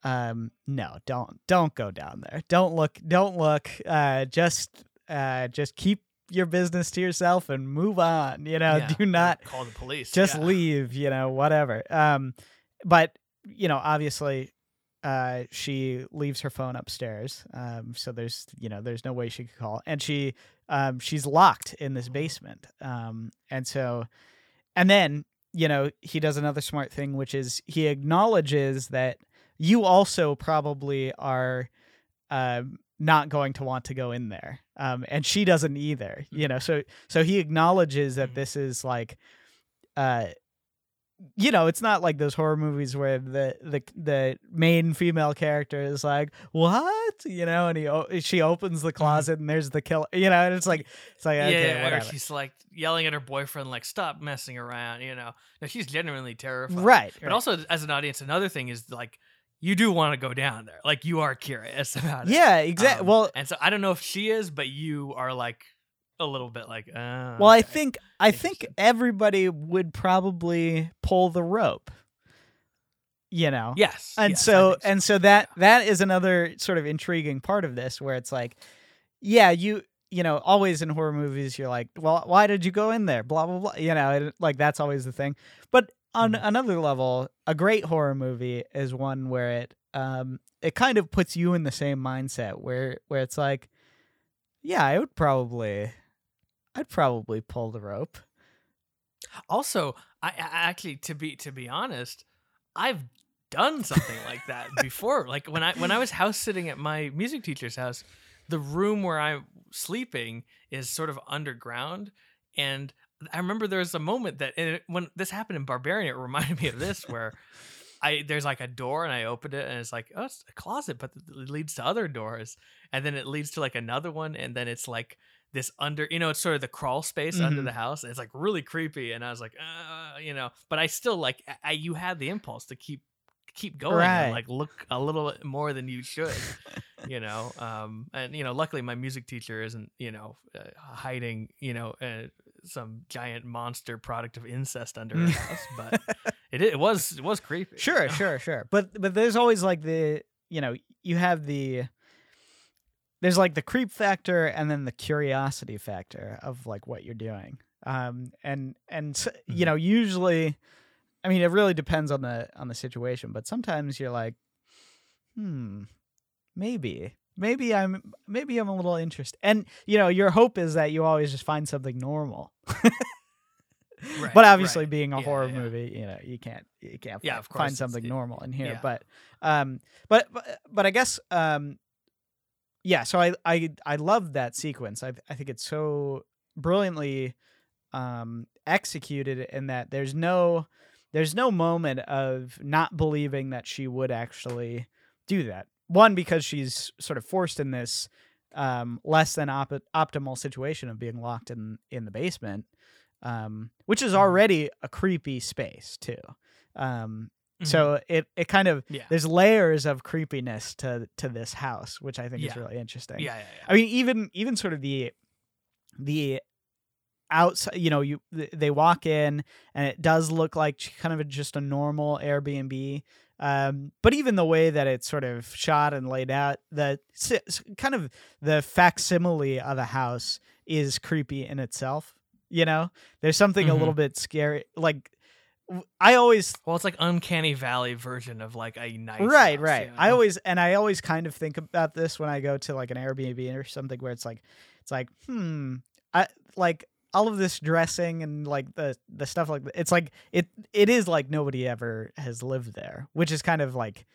um no don't don't go down there don't look don't look uh just uh just keep your business to yourself and move on you know Yeah, do not call the police. just yeah. leave you know whatever um but you know obviously uh she leaves her phone upstairs um so there's you know there's no way she could call and she um she's locked in this basement um and so and then you know he does another smart thing which is he acknowledges that you also probably are um not going to want to go in there um and she doesn't either you know so so he acknowledges that Mhm. this is like uh you know it's not like those horror movies where the the the main female character is like what you know and he she opens the closet and there's the killer you know and it's like it's like Mm-hmm. yeah, okay or whatever she's like yelling at her boyfriend, like "Stop messing around," you know. No, she's genuinely terrified. right But right. also, as an audience, another thing is like you do want to go down there. Like you are curious about it. yeah exactly Um, well and so I don't know if she is, but you are like a little bit like. Uh, well i think i think everybody would probably pull the rope you know yes. and yes, I so and so that that is another sort of intriguing part of this where it's like yeah you you know always in horror movies you're like well why did you go in there blah blah blah you know and, like that's always the thing but on Mhm. another level a great horror movie is one where it um it kind of puts you in the same mindset where where it's like yeah i would probably i'd probably pull the rope Also, I, I actually to be to be honest, I've done something like that before. Like when I when I was house sitting at my music teacher's house, the room where I'm sleeping is sort of underground, and I remember there was a moment that it, when this happened in Barbarian, it reminded me of this where. I there's like a door and I opened it and it's like oh it's a closet but it leads to other doors and then it leads to like another one and then it's like this under you know it's sort of the crawl space under Mhm. the house and it's like really creepy and i was like uh, you know but i still like I, you had the impulse to keep keep going Right. and like look a little bit more than you should you know um and you know luckily my music teacher isn't you know uh, hiding you know uh, some giant monster product of incest under her house but it, it was it was creepy you Sure, know? sure, sure. But but there's always like the you know you have the there's like the creep factor and then the curiosity factor of like what you're doing. Um and and you Mhm. know usually I mean it really depends on the on the situation, but sometimes you're like hmm maybe maybe I'm maybe I'm a little interested. And you know your hope is that you always just find something normal. Right, but obviously right. being a Yeah, horror yeah. movie you know you can't you can't Yeah, fi- of course, find something normal in here but um but, but but i guess um yeah so i i i love that sequence i i think it's so brilliantly um executed in that there's no there's no moment of not believing that she would actually do that one because she's sort of forced in this um less than op- optimal situation of being locked in in the basement um, which is Mhm. already a creepy space too. Um, Mhm. So it it kind of yeah there's layers of creepiness to to this house, which I think is really interesting. yeah yeah, yeah. I mean, even even sort of the the outside, you know, you they walk in and it does look like kind of a, just a normal Airbnb. Um, but even the way that it's sort of shot and laid out, the kind of the facsimile of a house is creepy in itself. You know, there's something a Mhm. little bit scary. Like I always Well, it's like uncanny valley version of like a nice right house, right you i always and i always kind of think about this when i go to like an airbnb or something where it's like it's like hmm i like all of this dressing and like the the stuff like it's like it it is like nobody ever has lived there, which is kind of like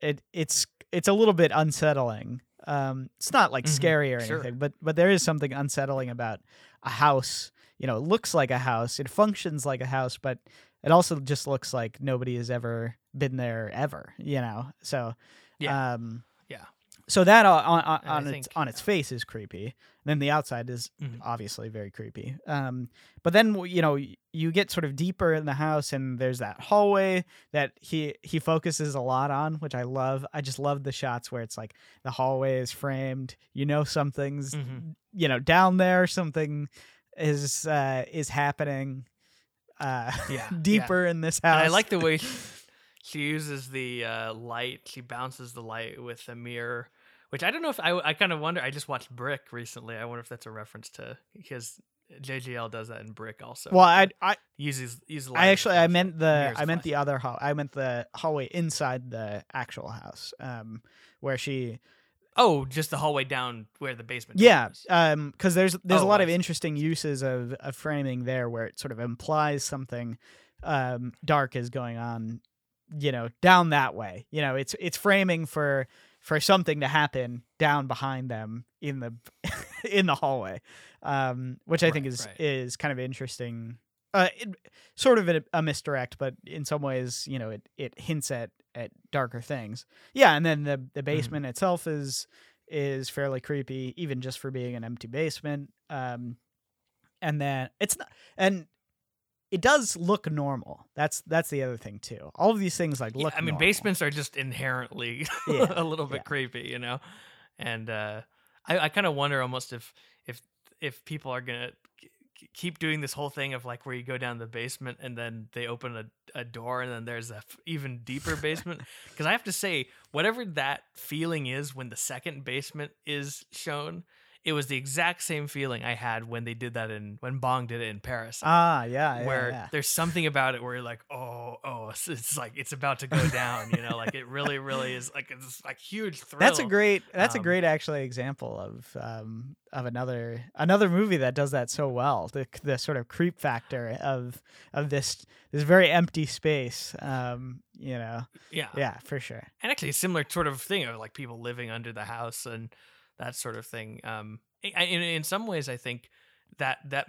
it it's it's a little bit unsettling. Um, it's not like Mhm, scary or sure. anything, but but there is something unsettling about a house. You know, it looks like a house, it functions like a house, but it also just looks like nobody has ever been there ever. You know, so Yeah. um. So that on on, on its think- on its face is creepy. And then the outside is Mhm. obviously very creepy. Um, but then you know you get sort of deeper in the house, and there's that hallway that he he focuses a lot on, which I love. I just love the shots where it's like the hallway is framed. You know something's Mhm. you know down there. Something is uh, is happening. Uh, Yeah, yeah. deeper in this And house. I like the way she, she uses the uh, light. She bounces the light with a mirror, which I don't know if I. I kind of wonder. I just watched Brick recently. I wonder if that's a reference to because JGL does that in Brick also. Well, I I uses uses. I actually I meant the a I meant the other hall. I meant the hallway inside the actual house, um, where she Oh, just the hallway down where the basement. yeah, is. um, because there's there's a Oh, lot of interesting uses of, of framing there where it sort of implies something um dark is going on, you know, down that way. You know, it's it's framing for for something to happen down behind them in the in the hallway, um, which I think is right. is kind of interesting. Uh, it, sort of a, a misdirect, but in some ways, you know, it, it hints at at darker things. Yeah, and then the Mm-hmm. the basement itself is is fairly creepy, even just for being an empty basement. Um, and then it's not, and it does look normal. That's that's the other thing too. All of these things like Yeah, look. I mean, normal. basements are just inherently Yeah, a little bit yeah. creepy, you know. And uh, I, I kind of wonder almost if if if people are gonna keep doing this whole thing of like where you go down the basement and then they open a, a door and then there's a f- even deeper basement. Because I have to say, whatever that feeling is when the second basement is shown, it was the exact same feeling I had when they did that in when Bong did it in Paris Ah, yeah, yeah, where yeah. there's something about it where you're like, oh, oh, it's, it's like it's about to go down, you know, like it really, really is like it's like huge thrill. That's a great. That's a Um, great actually example of um of another another movie that does that so well. The the sort of creep factor of of this this very empty space. Um, you know, yeah, yeah, for sure. and actually a similar sort of thing of like people living under the house and that sort of thing. Um, in in some ways, I think that that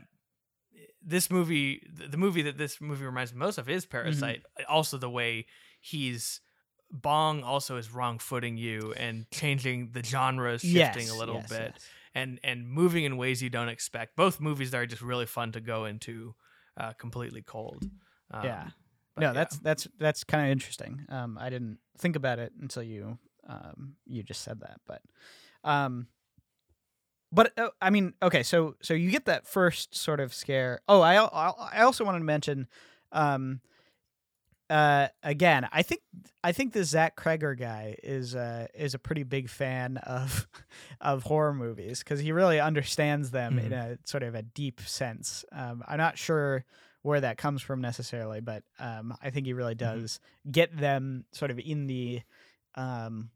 this movie, the movie that this movie reminds me most of is Parasite. Also, the way he's. Bong also is wrong footing you and changing the genres, shifting yes, a little yes, bit. yes. and and moving in ways you don't expect. Both movies that are just really fun to go into, uh, completely cold. Um, Yeah. no, yeah. that's that's that's kind of interesting. Um, I didn't think about it until you um you just said that, but um, but uh, I mean, okay, so so you get that first sort of scare. Oh, I I I also wanted to mention, um, uh, again, I think I think the Zach Cregger guy is uh is a pretty big fan of of horror movies because he really understands them in a sort of a deep sense. Um, I'm not sure where that comes from necessarily, but um, I think he really does get them sort of in the um,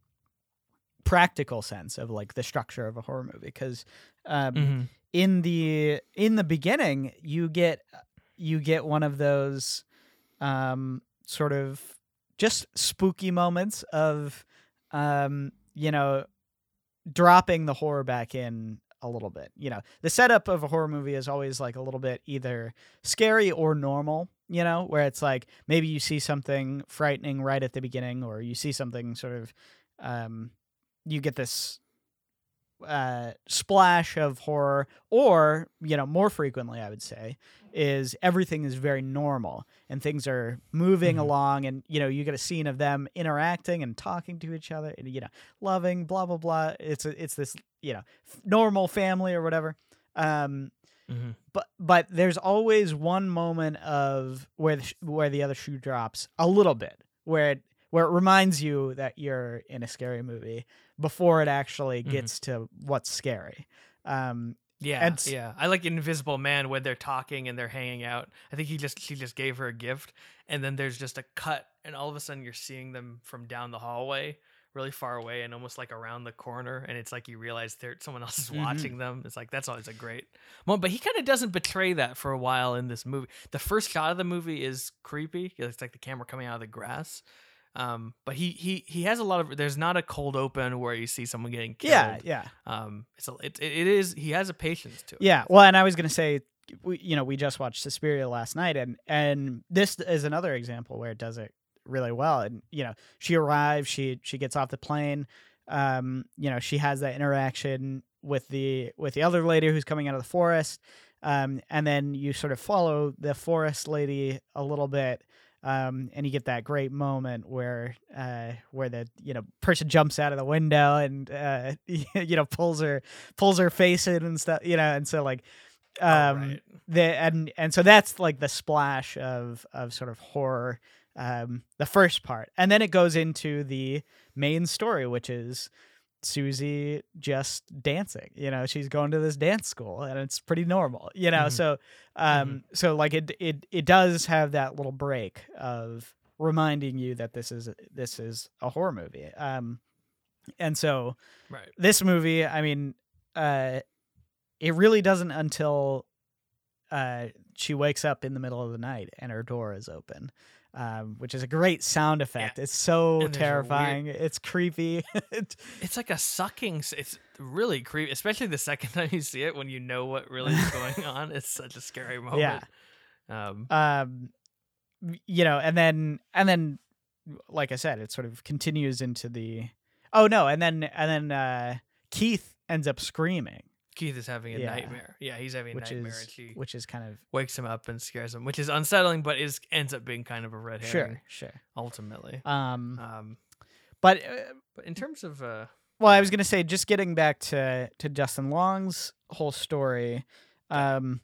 practical sense of like the structure of a horror movie because um, Mhm. in the in the beginning you get you get one of those um sort of just spooky moments of um you know dropping the horror back in a little bit you know the setup of a horror movie is always like a little bit either scary or normal you know where it's like maybe you see something frightening right at the beginning or you see something sort of um you get this uh, splash of horror, or you know, more frequently, I would say, is everything is very normal and things are moving Mhm. along, and you know, you get a scene of them interacting and talking to each other, and you know, loving, blah blah blah. It's a, it's this you know, f- normal family or whatever. Um, Mhm. but but there's always one moment of where the, sh- where the other shoe drops a little bit, where it where it reminds you that you're in a scary movie before it actually Mhm. gets to what's scary. Um, Yeah, And yeah. I like Invisible Man when they're talking and they're hanging out. I think he just she just gave her a gift, and then there's just a cut, and all of a sudden you're seeing them from down the hallway really far away and almost like around the corner, and it's like you realize there someone else is Mhm. watching them. It's like that's always a great moment. But he kind of doesn't betray that for a while in this movie. The first shot of the movie is creepy. It's like the camera coming out of the grass. Um, but he he he has a lot of. There's not a cold open where you see someone getting killed. Yeah, yeah, Um, it's a, it, it is. He has a patience to it. yeah. Well, and I was gonna say, we, you know, we just watched Suspiria last night, and and this is another example where it does it really well. And you know, she arrives, she she gets off the plane. Um, you know, she has that interaction with the with the other lady who's coming out of the forest. Um, and then you sort of follow the forest lady a little bit. Um, and you get that great moment where uh, where the you know person jumps out of the window and uh, you know pulls her pulls her face in and stuff you know and so like um right. the and and so that's like the splash of of sort of horror um the first part and then it goes into the main story which is Susie just dancing you know she's going to this dance school and it's pretty normal you know Mhm. so um so like it it it does have that little break of reminding you that this is this is a horror movie um and so Right. this movie i mean uh it really doesn't until uh she wakes up in the middle of the night and her door is open um which is a great sound effect it's so a weird- terrifying it's creepy It's like a sucking. It's really creepy, especially the second time you see it when you know what really is going on. It's such a scary moment. Yeah. Um, um you know and then and then like i said it sort of continues into the oh no and then and then uh keith ends up screaming Keith is having a Yeah. nightmare. Yeah, he's having a which nightmare, is and she which is kind of wakes him up and scares him, which is unsettling, but is ends up being kind of a red herring sure sure ultimately. um Um, but uh, but in terms of uh, Well, I was gonna say, just getting back to to Justin Long's whole story, um,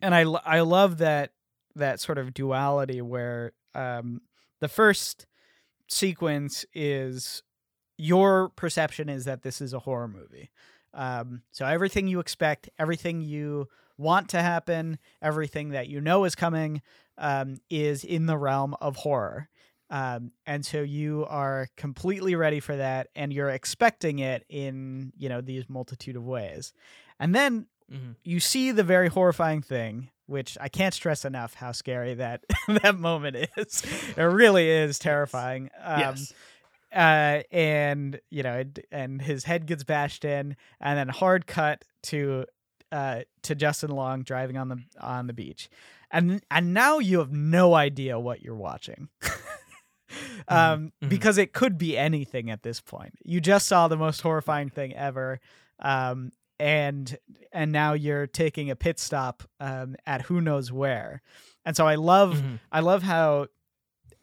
and I I love that that sort of duality where um, the first sequence is your perception is that this is a horror movie. Um, so everything you expect, everything you want to happen, everything that you know is coming, um, is in the realm of horror. Um, and so you are completely ready for that, and you're expecting it in you know these multitude of ways. And then mhm. you see the very horrifying thing, which I can't stress enough how scary that that moment is. It really is terrifying. Um, yes, uh, and you know, and his head gets bashed in, and then hard cut to uh to Justin Long driving on the on the beach, and and now you have no idea what you're watching. um mhm. because it could be anything at this point you just saw the most horrifying thing ever um and and now you're taking a pit stop um at who knows where and so i love Mhm. I love how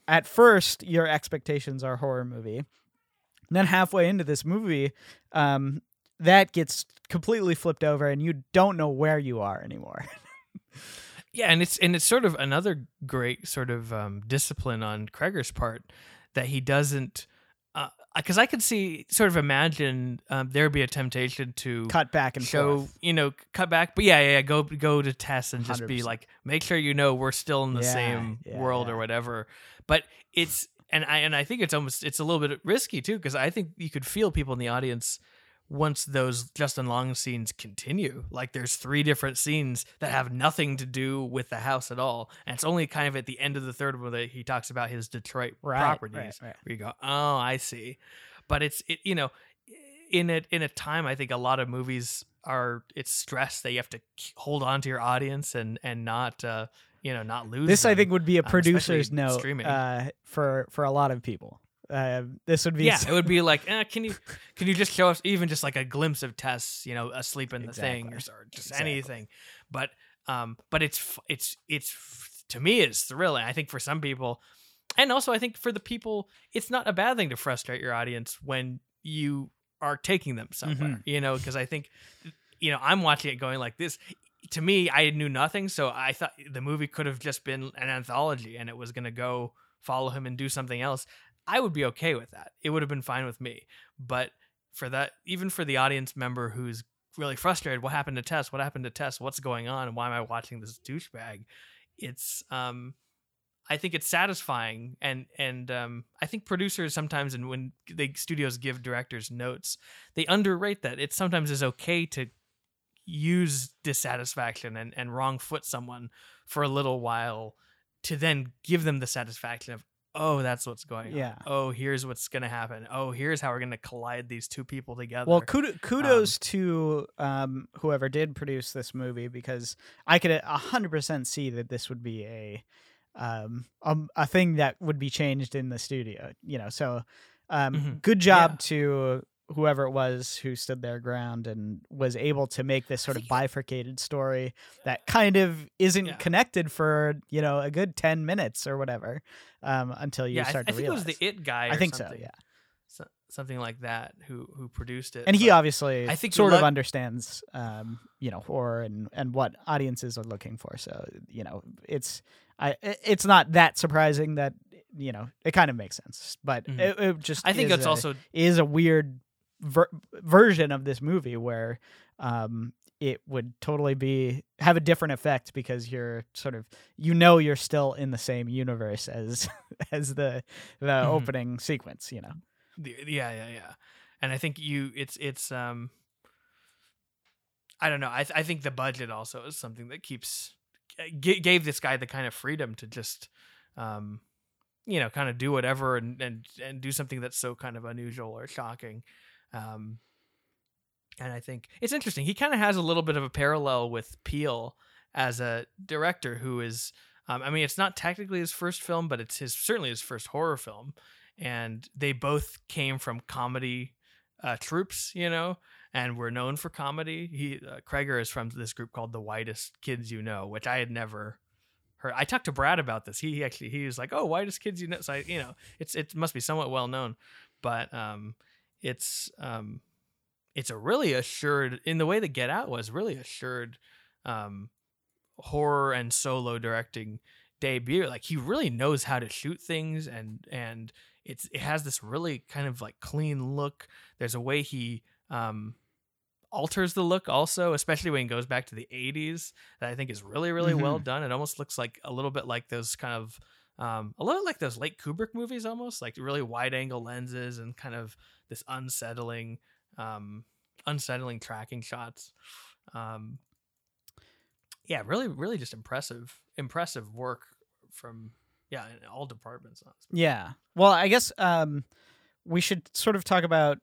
at first your expectations are horror movie. And then halfway into this movie, um, that gets completely flipped over and you don't know where you are anymore. Yeah, and it's and it's sort of another great sort of um, discipline on Cregger's part that he doesn't, because I could see sort of imagine um, there be a temptation to Cut back and show forth. you know cut back, but yeah, yeah, yeah, go go to Tess and just be 100%. like, make sure you know we're still in the Yeah, same yeah, world or whatever. But it's and I and I think it's almost it's a little bit risky too because I think you could feel people in the audience once those Justin Long scenes continue. Like there's three different scenes that have nothing to do with the house at all, and it's only kind of at the end of the third one that he talks about his Detroit Right, properties. right, right. Where you go, oh, I see. But it's it you know in a in a time I think a lot of movies are it's stress that you have to hold on to your audience and and not uh you know not lose. This I think would be a um, producer's note streaming. uh, for for a lot of people. Uh, this would be yeah, it would be like, eh, can you can you just show us even just like a glimpse of Tess, you know, asleep in the thing or, or just Exactly. anything. But um, but it's it's it's to me it's thrilling. I think for some people, and also I think for the people, it's not a bad thing to frustrate your audience when you are taking them somewhere. Mhm. You know, because I think you know I'm watching it going like this. To me, I knew nothing, so I thought the movie could have just been an anthology, and it was gonna go follow him and do something else. I would be okay with that. It would have been fine with me. But for that, even for the audience member who's really frustrated, what happened to Tess? What happened to Tess? What's going on? And why am I watching this douchebag? It's um, I think it's satisfying, and and um, I think producers sometimes, and when the studios give directors notes, they underrate that. It sometimes is okay to use dissatisfaction and and wrong foot someone for a little while, to then give them the satisfaction of oh that's what's going on. Yeah. Oh here's what's gonna happen. Oh here's how we're gonna collide these two people together. Well, kudos, kudos to um, whoever did produce this movie because I could a hundred percent see that this would be a um um, a thing that would be changed in the studio. You know, so um, Mhm. good job Yeah. to whoever it was who stood their ground and was able to make this sort of bifurcated story that kind of isn't Yeah. connected for you know a good 10 minutes or whatever um, until you yeah, start I to think realize it was the it guy. I think so something. yeah So, something like that who who produced it. and he obviously I think sort of understands um, you know horror and and what audiences are looking for so you know it's i i- it's not that surprising that you know it kind of makes sense but Mhm. it, it just I think it's a- also is a weird ver- version of this movie where um it would totally be have a different effect because you're sort of you know you're still in the same universe as as the the Mhm. opening sequence you know? Yeah yeah yeah. And i think you it's it's um i don't know i, th- I think the budget also is something that keeps g- gave this guy the kind of freedom to just um you know kind of do whatever and and and do something that's so kind of unusual or shocking um and i think it's interesting he kind of has a little bit of a parallel with Peele as a director who is um, i mean it's not technically his first film but it's his certainly his first horror film and they both came from comedy uh, troupes, you know, and were known for comedy. He uh, Cregger is from this group called the Whitest Kids You Know, which I had never heard. I talked to Brad about this. He actually he was like, "Oh, Whitest Kids You Know." So I, you know, it's it must be somewhat well known, but um, it's um, it's a really assured in the way that Get Out was really assured um, horror and solo directing debut. Like he really knows how to shoot things and and it's it has this really kind of like clean look. There's a way he um alters the look also, especially when he goes back to the 80s that I think is really really well done. It almost looks like a little bit like those kind of um, a little like those late Kubrick movies, almost like really wide angle lenses and kind of this unsettling, um, unsettling tracking shots. Um, yeah, really, really just impressive, impressive work from yeah in all departments. movie. Yeah. Well, I guess um, we should sort of talk about.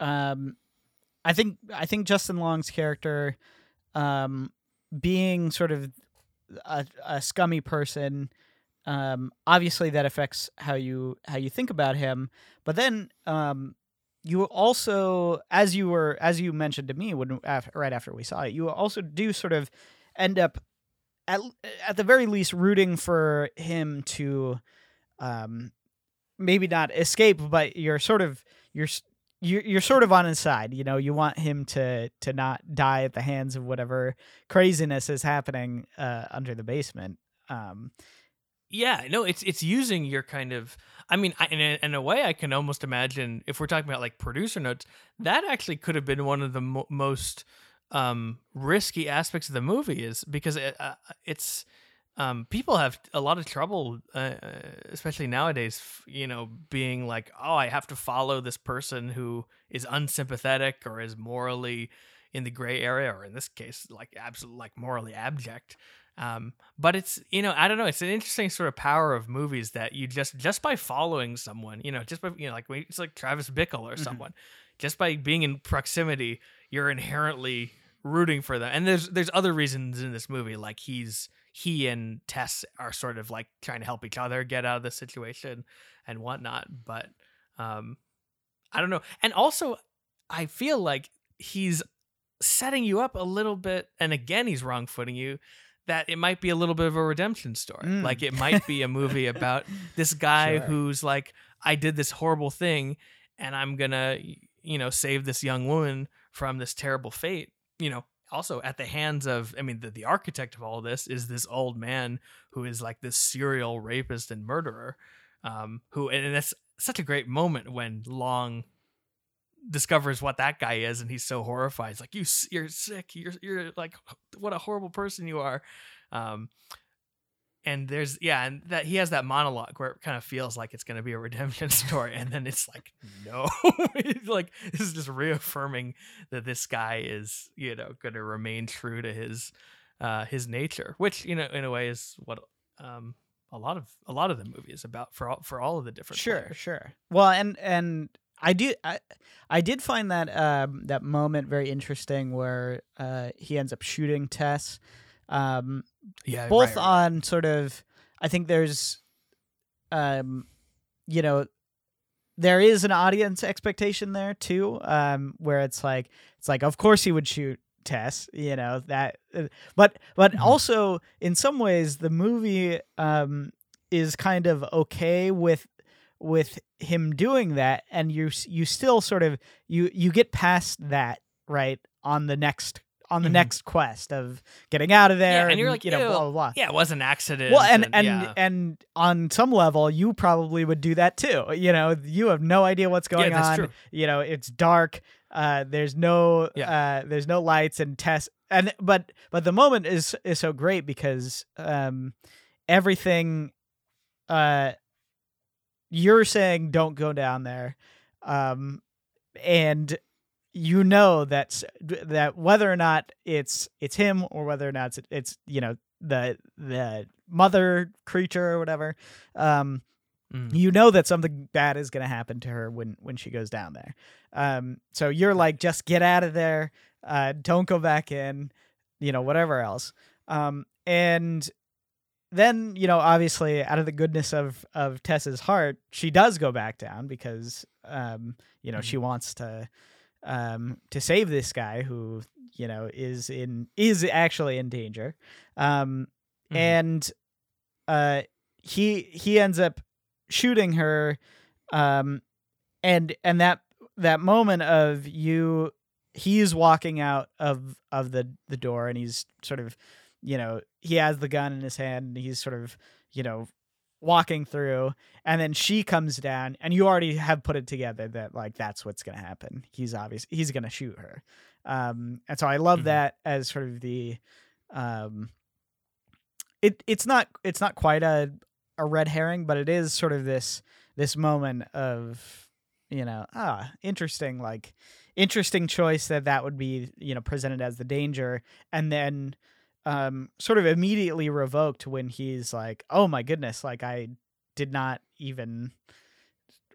Um, I think I think Justin Long's character, um, being sort of a, a scummy person, um, obviously that affects how you how you think about him. But then, um, you also, as you were as you mentioned to me when af- right after we saw it, you also do sort of end up at at the very least rooting for him to um maybe not escape but you're sort of you're you're, you're sort of on his side you know you want him to to not die at the hands of whatever craziness is happening uh under the basement um Yeah, no, it's it's using your kind of. I mean, I, in, a, in a way, I can almost imagine if we're talking about like producer notes, that actually could have been one of the mo- most um, risky aspects of the movie, is because it, uh, it's um, people have a lot of trouble, uh, especially nowadays. You know, being like, oh, I have to follow this person who is unsympathetic or is morally in the gray area, or in this case, like absolutely like morally abject. Um, but it's you know I don't know. It's an interesting sort of power of movies that you just just by following someone, you know, just by you know like it's like Travis Bickle or Mhm. someone, just by being in proximity, you're inherently rooting for them. And there's there's other reasons in this movie, like he's he and Tess are sort of like trying to help each other get out of the situation and whatnot. But um, I don't know. And also, I feel like he's setting you up a little bit, and again, he's wrong footing you. That it might be a little bit of a redemption story. Mm. Like it might be a movie about this guy Sure. who's like, I did this horrible thing, and I'm gonna, you know, save this young woman from this terrible fate. You know, also at the hands of, I mean, the, the architect of all this is this old man who is like this serial rapist and murderer. Um, who and that's such a great moment when Long discovers what that guy is and he's so horrified he's like you you're sick you're you're like what a horrible person you are um and there's yeah, and that he has that monologue where it kind of feels like it's going to be a redemption story, and then it's like no, it's like this is just reaffirming that this guy is you know going to remain true to his uh his nature, which you know in a way is what um a lot of a lot of the movie is about for all for all of the different Sure, players. sure. Well, and and I do I, I did find that um that moment very interesting where uh he ends up shooting Tess. Um yeah, both right, right. on sort of I think there's um you know there is an audience expectation there too um where it's like it's like of course he would shoot Tess you know that uh, but but Mhm. also in some ways the movie um is kind of okay with with him doing that and you you still sort of you you get past that right on the next on the Mhm. next quest of getting out of there and you're like, you know blah blah blah yeah, it was an accident. well and and yeah. and on some level you probably would do that too you know you have no idea what's going yeah, on true. you know it's dark uh there's no uh there's no lights and Tess and but but the moment is is so great because um everything uh you're saying don't go down there um and you know that's that whether or not it's it's him or whether or not it's it's you know the the mother creature or whatever um Mm. you know that something bad is going to happen to her when when she goes down there. Um so you're like just get out of there. Uh don't go back in you know whatever else. Um and then you know obviously out of the goodness of of Tess's heart she does go back down because um you know she wants to um to save this guy who you know is in is actually in danger um Mhm. and uh he he ends up shooting her um and and that that moment of you he's walking out of of the the door and he's sort of you know he has the gun in his hand and he's sort of you know walking through and then she comes down and you already have put it together that like that's what's going to happen. He's obvious he's going to shoot her. Um and so i love Mhm. that as sort of the um it it's not it's not quite a a red herring but it is sort of this this moment of you know ah interesting like interesting choice that that would be you know presented as the danger. And then um sort of immediately revoked when he's like oh my goodness like i did not even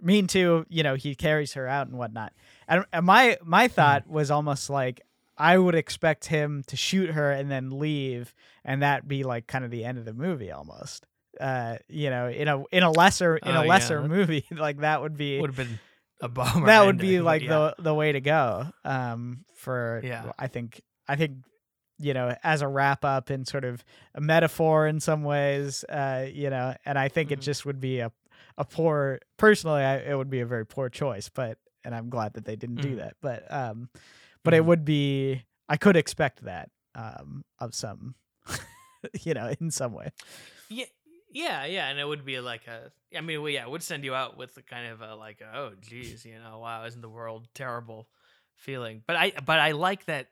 mean to you know he carries her out and whatnot and, and my my thought was almost like i would expect him to shoot her and then leave and that be like kind of the end of the movie almost uh you know in a in a lesser in Oh, a lesser that- movie like that would be would have been a bummer. that would be ending, but like yeah. the the way to go um for Yeah. i think i think you know as a wrap up and sort of a metaphor in some ways uh you know and i think it Mhm. just would be a a poor personally I, it would be a very poor choice but and i'm glad that they didn't do Mhm. that but um but it Mhm. would be i could expect that um of some you know in some way Yeah, yeah, yeah, and it would be like a. I mean, well, yeah, it would send you out with a kind of a like, oh, geez, you know, wow, isn't the world terrible? Feeling, but I, but I like that.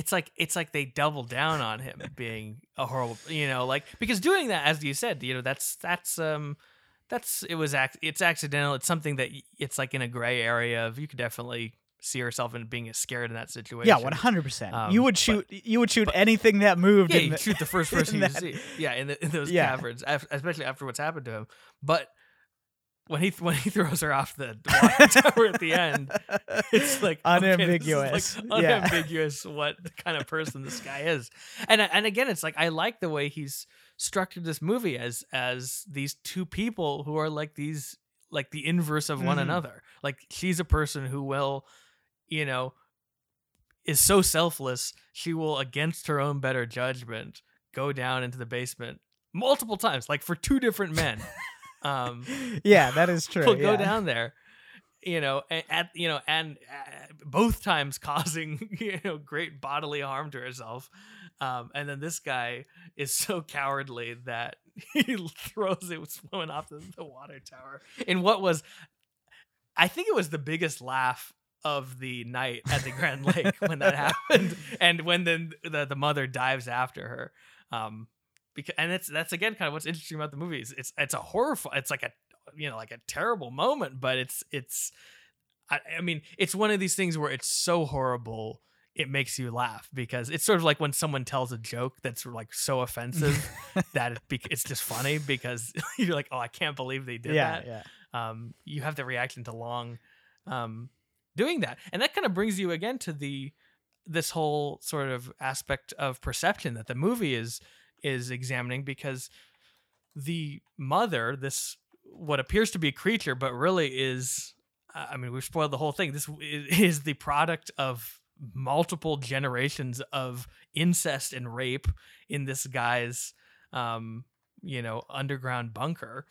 It's like it's like they double down on him being a horrible, you know, like because doing that, as you said, you know, that's that's um, that's it was ac- it's accidental. It's something that y- it's like in a gray area of you could definitely see yourself in being scared in that situation. yeah 100% Um, you would but- shoot you would shoot but- anything that moved Yeah, you shoot the first person you that- see. Yeah, in, the, in those Yeah. caverns, af- especially after what's happened to him. But when he when he throws her off the tower at the end, it's like okay, like, Unambiguous. Yeah. unambiguous what kind of person this guy is. And and again, it's like I like the way he's structured this movie as as these two people who are like these like the inverse of one Mhm. another. Like she's a person who will, you know, is so selfless, she will against her own better judgment go down into the basement multiple times, like for two different men. um yeah that is true will go down there you know at you know and uh, both times causing you know great bodily harm to herself. Um and then this guy is so cowardly that he throws it swimming off the, the water tower in what was i think it was the biggest laugh of the night at the grand lake when that happened and when then the, the mother dives after her. Um because and it's that's again kind of what's interesting about the movie is it's it's a horror it's like a you know like a terrible moment but it's it's I, I mean it's one of these things where it's so horrible it makes you laugh because it's sort of like when someone tells a joke that's like so offensive that it bec- it's just funny because you're like oh I can't believe they did yeah, that yeah. um, you have the reaction to Long um, doing that, and that kind of brings you again to the this whole sort of aspect of perception that the movie is is examining because the mother, this what appears to be a creature, but really is, I mean, we've spoiled the whole thing. This is the product of multiple generations of incest and rape in this guy's, um, you know, underground bunker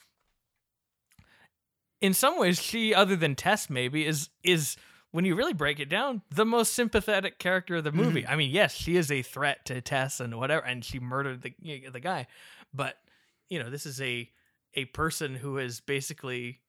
in some ways she other than tess maybe is is when you really break it down the most sympathetic character of the movie Mm-hmm. i mean yes she is a threat to tess and whatever and she murdered the the guy but you know this is a a person who has basically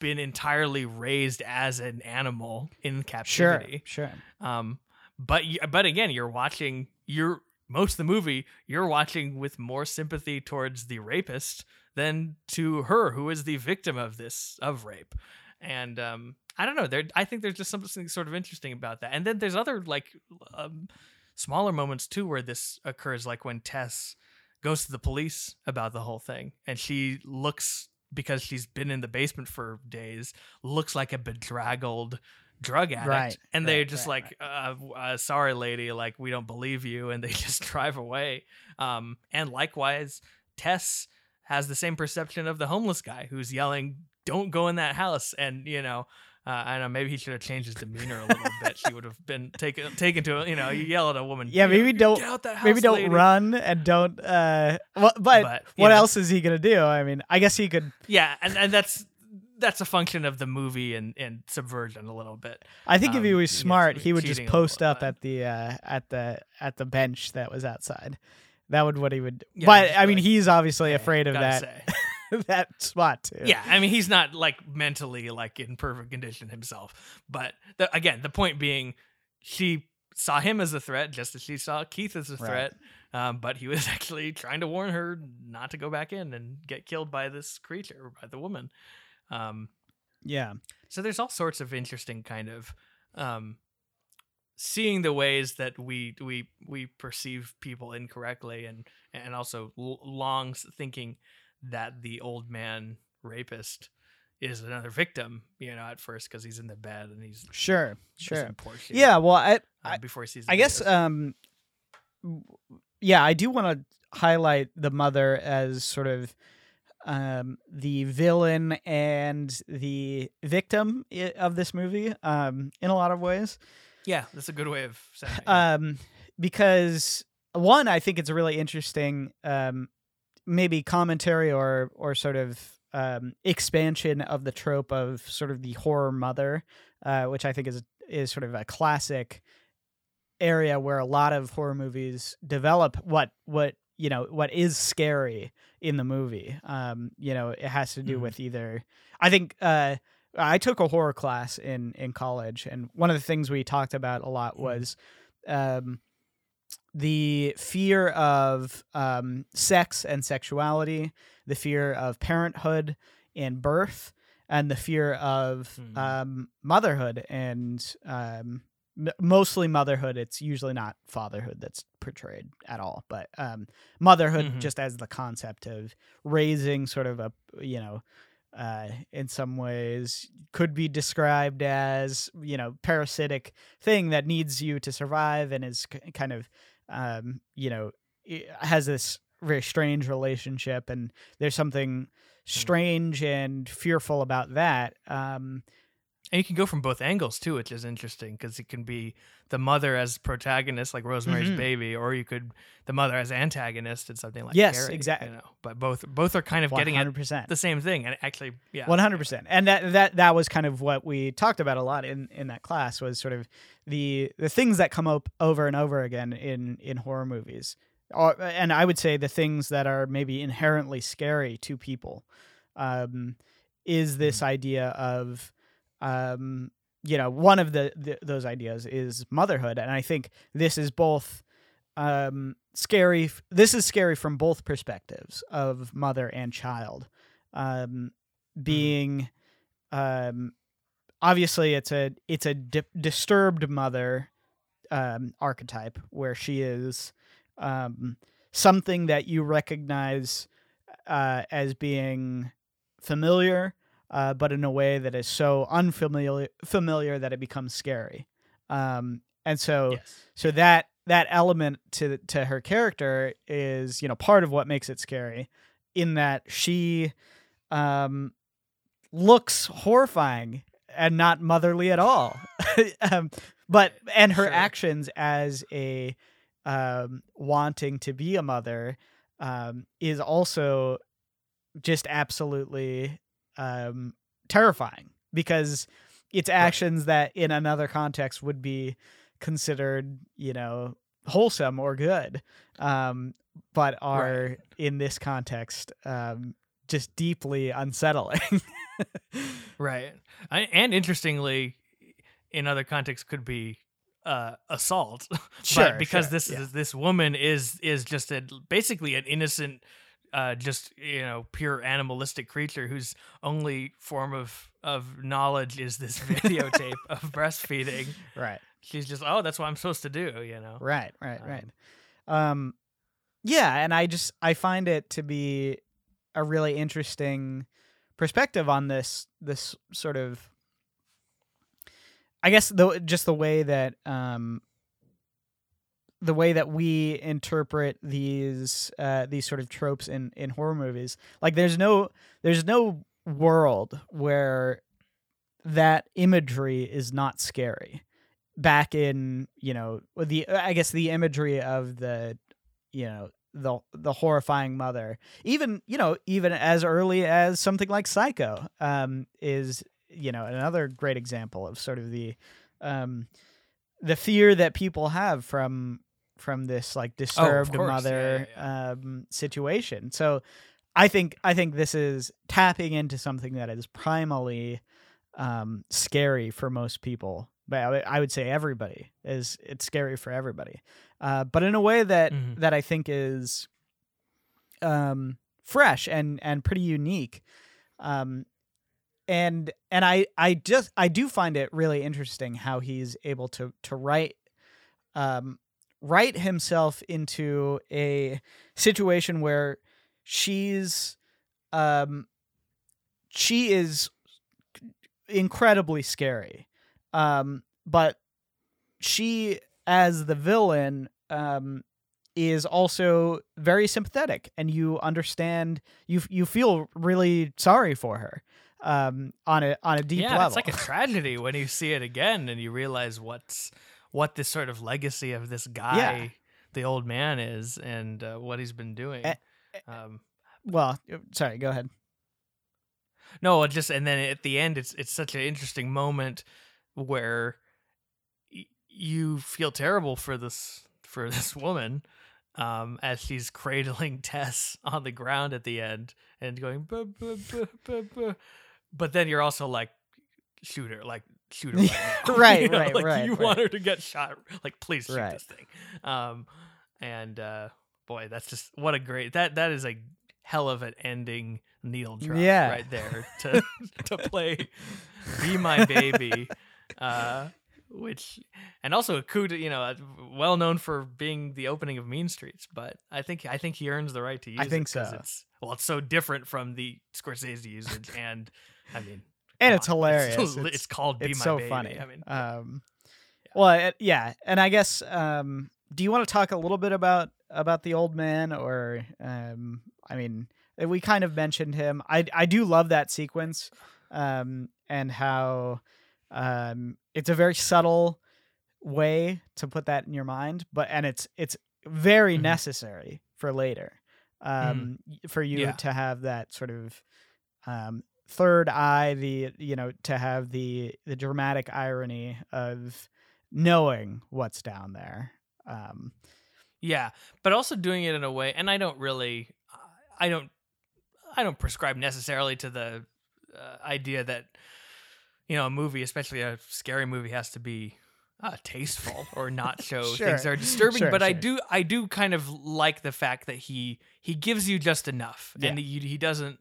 been entirely raised as an animal in captivity sure. um, but but again, you're watching. You're most of the movie. You're watching with more sympathy towards the rapist than to her, who is the victim of this of rape. And um, I don't know. There, I think there's just something sort of interesting about that. And then there's other like um, smaller moments too where this occurs, like when Tess goes to the police about the whole thing, and she looks because she's been in the basement for days, looks like a bedraggled drug addict Right, and they're just right, like uh, uh sorry lady like we don't believe you and they just drive away um and likewise tess has the same perception of the homeless guy who's yelling don't go in that house and you know uh, I don't know. Maybe he should have changed his demeanor a little bit. She would have been taken taken to you know. You yell at a woman. Yeah, know, maybe don't- get out that house, Maybe don't lady." run and don't. Uh, well, but, But, what yeah. else is he gonna do? I mean, I guess he could. Yeah, and, and that's that's a function of the movie and, and subversion a little bit. I think if he Um, was smart, we're he would just cheating a little post up at the uh, at the at the bench that was outside. That would what he would. Yeah, but I mean, like, he's obviously afraid of that say. that spot too. Yeah, I mean he's not like mentally like in perfect condition himself, but the, again, the point being, she saw him as a threat just as she saw Keith as a Right. threat. Um, but he was actually trying to warn her not to go back in and get killed by this creature, by the woman. Um, yeah, so there's all sorts of interesting kind of um, seeing the ways that we we we perceive people incorrectly, and and also l- long thinking that the old man rapist is another victim. You know, at first because he's in the bed and he's sure, sure. in poor shape, Yeah, well, I, uh, before he sees. The I guess, rapist. um, yeah, I do want to highlight the mother as sort of um the villain and the victim of this movie um in a lot of ways yeah, that's a good way of saying. It, uh, um because one i think it's a really interesting um maybe commentary or or sort of um expansion of the trope of sort of the horror mother uh which i think is is sort of a classic area where a lot of horror movies develop what what you know what is scary in the movie um you know it has to do Mhm. with either i think uh I took a horror class in in college, and one of the things we talked about a lot Mhm. was um, the fear of um, sex and sexuality, the fear of parenthood and birth, and the fear of Mhm. um, motherhood and um, m- mostly motherhood. It's usually not fatherhood that's portrayed at all, but um, motherhood Mhm. just as the concept of raising sort of a you know uh, in some ways could be described as you know parasitic thing that needs you to survive and is k- kind of um, you know has this very strange relationship and there's something strange and fearful about that um, And you can go from both angles too, which is interesting because it can be the mother as protagonist, like Rosemary's Mhm. Baby, or you could the mother as antagonist in something like Yes, exactly. You know, but both both are kind of getting at 100% the same thing, and actually, yeah, One hundred percent, and that that that was kind of what we talked about a lot in in that class was sort of the the things that come up over and over again in in horror movies, or, and I would say the things that are maybe inherently scary to people, um, is this idea of, um, you know, one of the, the those ideas is motherhood, and I think this is both. um, scary. This is scary from both perspectives of mother and child. Um, being, um, obviously, it's a it's a di- disturbed mother um, archetype where she is um, something that you recognize uh, as being familiar, uh, but in a way that is so unfamiliar familiar that it becomes scary. Um, and so yes. so that that element to to her character is you know part of what makes it scary in that she um looks horrifying and not motherly at all um, but and her Sure. actions as a um wanting to be a mother um is also just absolutely um terrifying because it's actions that in another context would be considered, you know, wholesome or good, um, but are Right. in this context um, just deeply unsettling. Right. I, and interestingly, in other contexts, could be uh, assault. Sure, but because sure, this yeah. is this woman is is just a basically an innocent, uh, just you know, pure animalistic creature whose only form of of knowledge is this videotape of breastfeeding. right, She's just oh, that's what I'm supposed to do. You know. right, right, Um, right. Um, yeah, and I just I find it to be a really interesting perspective on this this sort of I guess the just the way that um the way that we interpret these uh these sort of tropes in in horror movies like there's no there's no world where that imagery is not scary. Back in you know the i guess the imagery of the you know the the horrifying mother even you know even as early as something like psycho um is you know another great example of sort of the um the fear that people have from from this like disturbed course. Yeah, mother yeah, um situation so i think i think this is tapping into something that is primally um scary for most people but I would- say everybody is it's scary for everybody uh but in a way that Mhm. that i think is um fresh and and pretty unique um and and i i just i do find it really interesting how he's able to to write um write himself into a situation where she's um she is incredibly scary. Um but she as the villain um is also very sympathetic and you understand you you feel really sorry for her um on a on a deep yeah, level. it's like a tragedy when you see it again and you realize what's what this sort of legacy of this guy, the old man, is, and uh, what he's been doing. Eh, um, well sorry go ahead no, just and then at the end, it's it's such an interesting moment where y- you feel terrible for this for this woman. Um, as she's cradling Tess on the ground at the end and going, "Buh, buh, buh, buh, buh." but then you're also like, shoot her, like shoot her right. Right, You know, right, like, right, You right. want her to get shot, like please shoot Right. this thing. Um, and uh, boy, that's just what a great that that is a hell of an ending needle drop Yeah. right there to to play "Be My Baby." Uh, which and also a coup to, you know well known for being the opening of mean streets but i think i think he earns the right to use I think it so. it's well it's so different from the scorsese usage and i mean and it's hilarious. it's, it's, called be it's my so baby. funny. I mean um well it, yeah and i guess um do you want to talk a little bit about about the old man or um i mean we kind of mentioned him. I i do love that sequence um and how um it's a very subtle way to put that in your mind but and it's it's very Mhm. necessary for later um y- for you Yeah. to have that sort of um third eye the you know to have the the dramatic irony of knowing what's down there um yeah but also doing it in a way and i don't really i don't i don't prescribe necessarily to the uh, idea that you know a movie especially a scary movie has to be uh, tasteful or not show Sure. things that are disturbing Sure, but i do i do kind of like the fact that he he gives you just enough Yeah. and he, he doesn't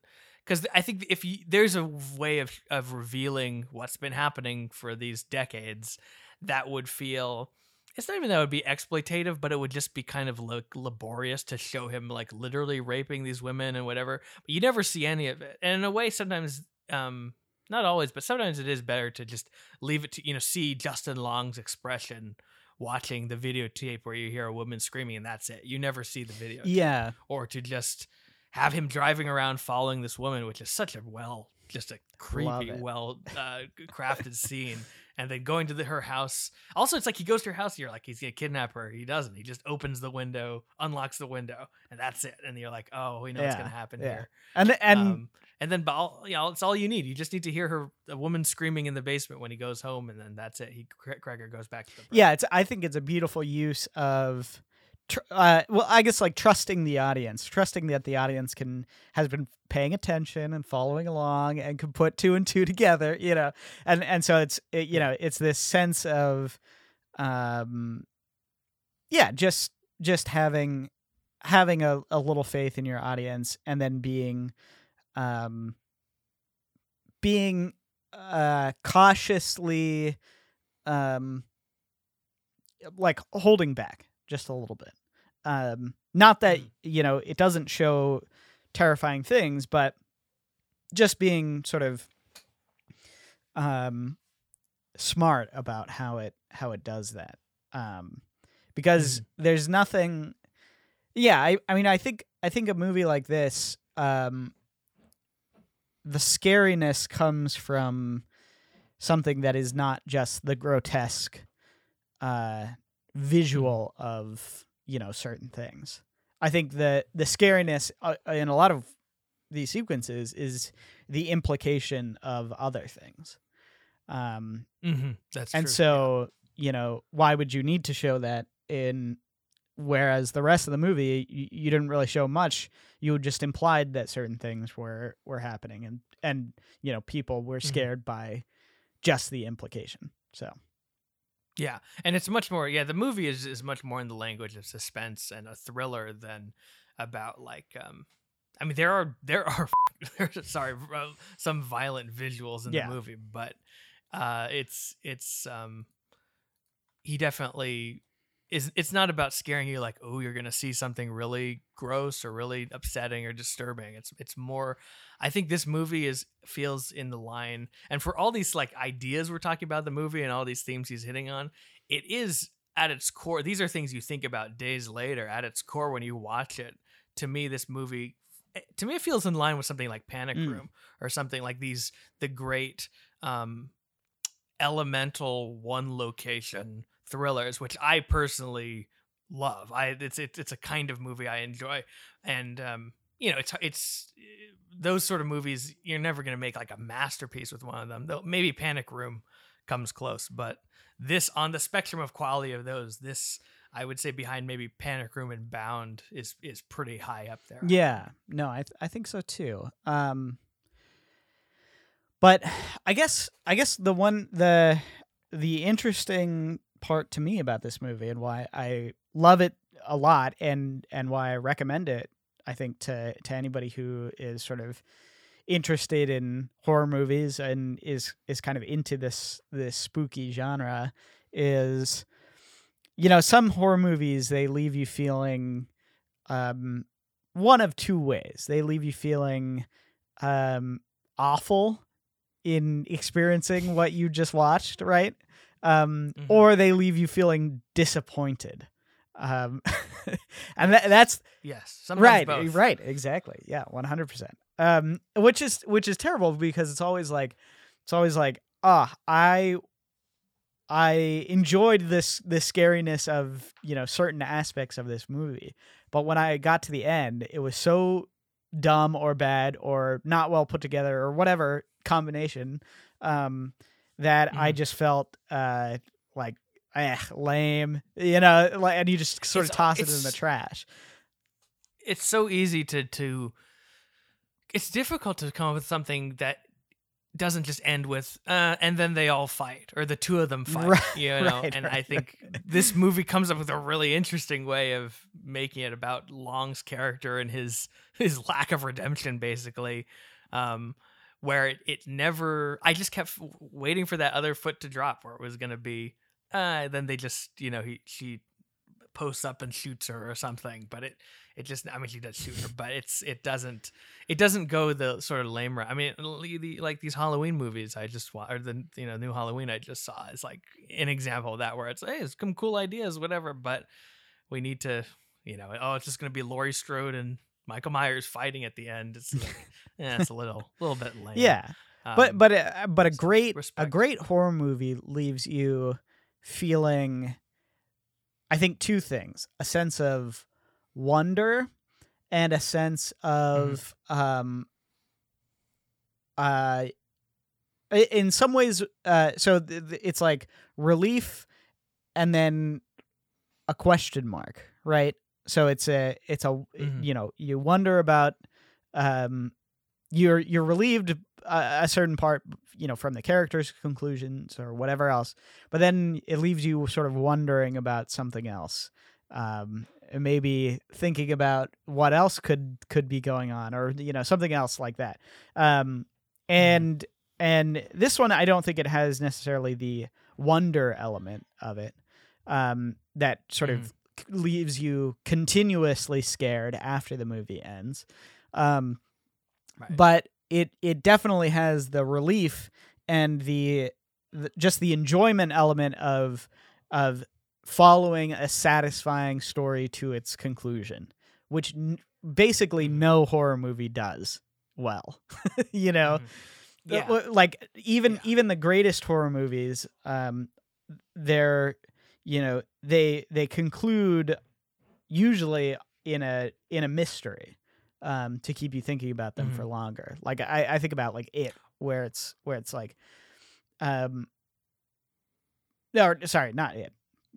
because i think if you, there's a way of of revealing what's been happening for these decades that would feel it's not even that it would be exploitative but it would just be kind of like laborious to show him like literally raping these women and whatever. But you never see any of it. And in a way sometimes um not always but sometimes it is better to just leave it to you know see justin long's expression watching the videotape where you hear a woman screaming and that's it. You never see the video Yeah. or to just have him driving around following this woman which is such a well just a creepy well uh, crafted scene and then going to the, her house also it's like he goes to her house you're like he's gonna kidnap her he doesn't he just opens the window unlocks the window and that's it and you're like oh we know what's gonna happen yeah. here And and um, and then, but all, you know, it's all you need. You just need to hear her, a woman screaming in the basement when he goes home, and then that's it. He Cra- Cregger goes back to the. yeah, it's I think it's a beautiful use of tr- uh well, I guess like trusting the audience, trusting that the audience can has been paying attention and following along and can put two and two together, you know. And and so it's it, you know, it's this sense of um yeah, just just having having a, a little faith in your audience and then being um being uh cautiously um like holding back just a little bit um not that Mm. you know it doesn't show terrifying things but just being sort of um smart about how it how it does that. Um because there's nothing yeah I, I mean i think i think a movie like this um the scariness comes from something that is not just the grotesque uh visual of you know certain things. I think the the scariness uh, in a lot of these sequences is the implication of other things. Um hmm That's and true. so you know why would you need to show that in whereas the rest of the movie you, you didn't really show much. You just implied that certain things were were happening and and you know people were Mhm. scared by just the implication. So yeah, and it's much more. Yeah, the movie is is much more in the language of suspense and a thriller than about like. um I mean, there are there are sorry uh, some violent visuals in Yeah. the movie, but uh, it's it's um he definitely is. It's not about scaring you like oh you're gonna see something really gross or really upsetting or disturbing. It's it's more. I think this movie is feels in the line, and for all these like ideas we're talking about the movie and all these themes he's hitting on, it is at its core. These are things you think about days later. At its core, when you watch it, to me, this movie, eh, to me, it feels in line with something like Panic Mm. Room or something like these the great um, elemental one location thrillers, which I personally love. I it's it, it's a kind of movie I enjoy, and um, you know, it's it's those sort of movies. You're never gonna make like a masterpiece with one of them. Though maybe Panic Room comes close, but this on the spectrum of quality of those, this I would say behind maybe Panic Room and Bound is is pretty high up there. yeah no i th- i think so too um but i guess i guess the one the the interesting part to me about this movie and why i love it a lot and and why i recommend it i think to to anybody who is sort of interested in horror movies and is is kind of into this this spooky genre is you know some horror movies they leave you feeling um one of two ways. They leave you feeling um awful in experiencing what you just watched right um Mhm. or they leave you feeling disappointed um and that, that's Yes, sometimes right both. right exactly yeah 100% um which is which is terrible because it's always like it's always like ah i i enjoyed this this scariness of you know certain aspects of this movie but when i got to the end it was so dumb or bad or not well put together or whatever combination um that i Mhm. just felt uh like eh, lame you know like and you just sort of toss it in the trash it's so easy to to it's difficult to come up with something that doesn't just end with uh, and then they all fight or the two of them fight Right, you know right, and right, i think this movie comes up with a really interesting way of making it about long's character and his his lack of redemption basically um where it, it never i just kept waiting for that other foot to drop where it was going to be uh then they just you know he she posts up and shoots her or something but it it just i mean she does shoot her but it's it doesn't it doesn't go the sort of lame route. I mean the, like these halloween movies i just wa- or the you know new halloween i just saw is like an example of that where it's hey it's some cool ideas whatever but we need to you know oh it's just going to be laurie strode and michael myers fighting at the end it's like yeah it's a little little bit lame Yeah, but Um, but a, but a great a great horror movie leaves you feeling I think two things. A sense of wonder and a sense of um uh i- in some ways uh so th- it's like relief and then a question mark, right? So it's a it's a Mhm. you know, you wonder about um you're you're relieved a, a certain part you know from the characters conclusions or whatever else but then it leaves you sort of wondering about something else um maybe thinking about what else could could be going on or you know something else like that. Um and and this one i don't think it has necessarily the wonder element of it um that sort of leaves you continuously scared after the movie ends. Um Right. but it it definitely has the relief and the, the just the enjoyment element of of following a satisfying story to its conclusion which n- basically no horror movie does well you know? Uh, w- like even Yeah. even the greatest horror movies um they're you know they they conclude usually in a in a mystery um to keep you thinking about them for longer. Like i i think about like it where it's where it's like um no sorry not it.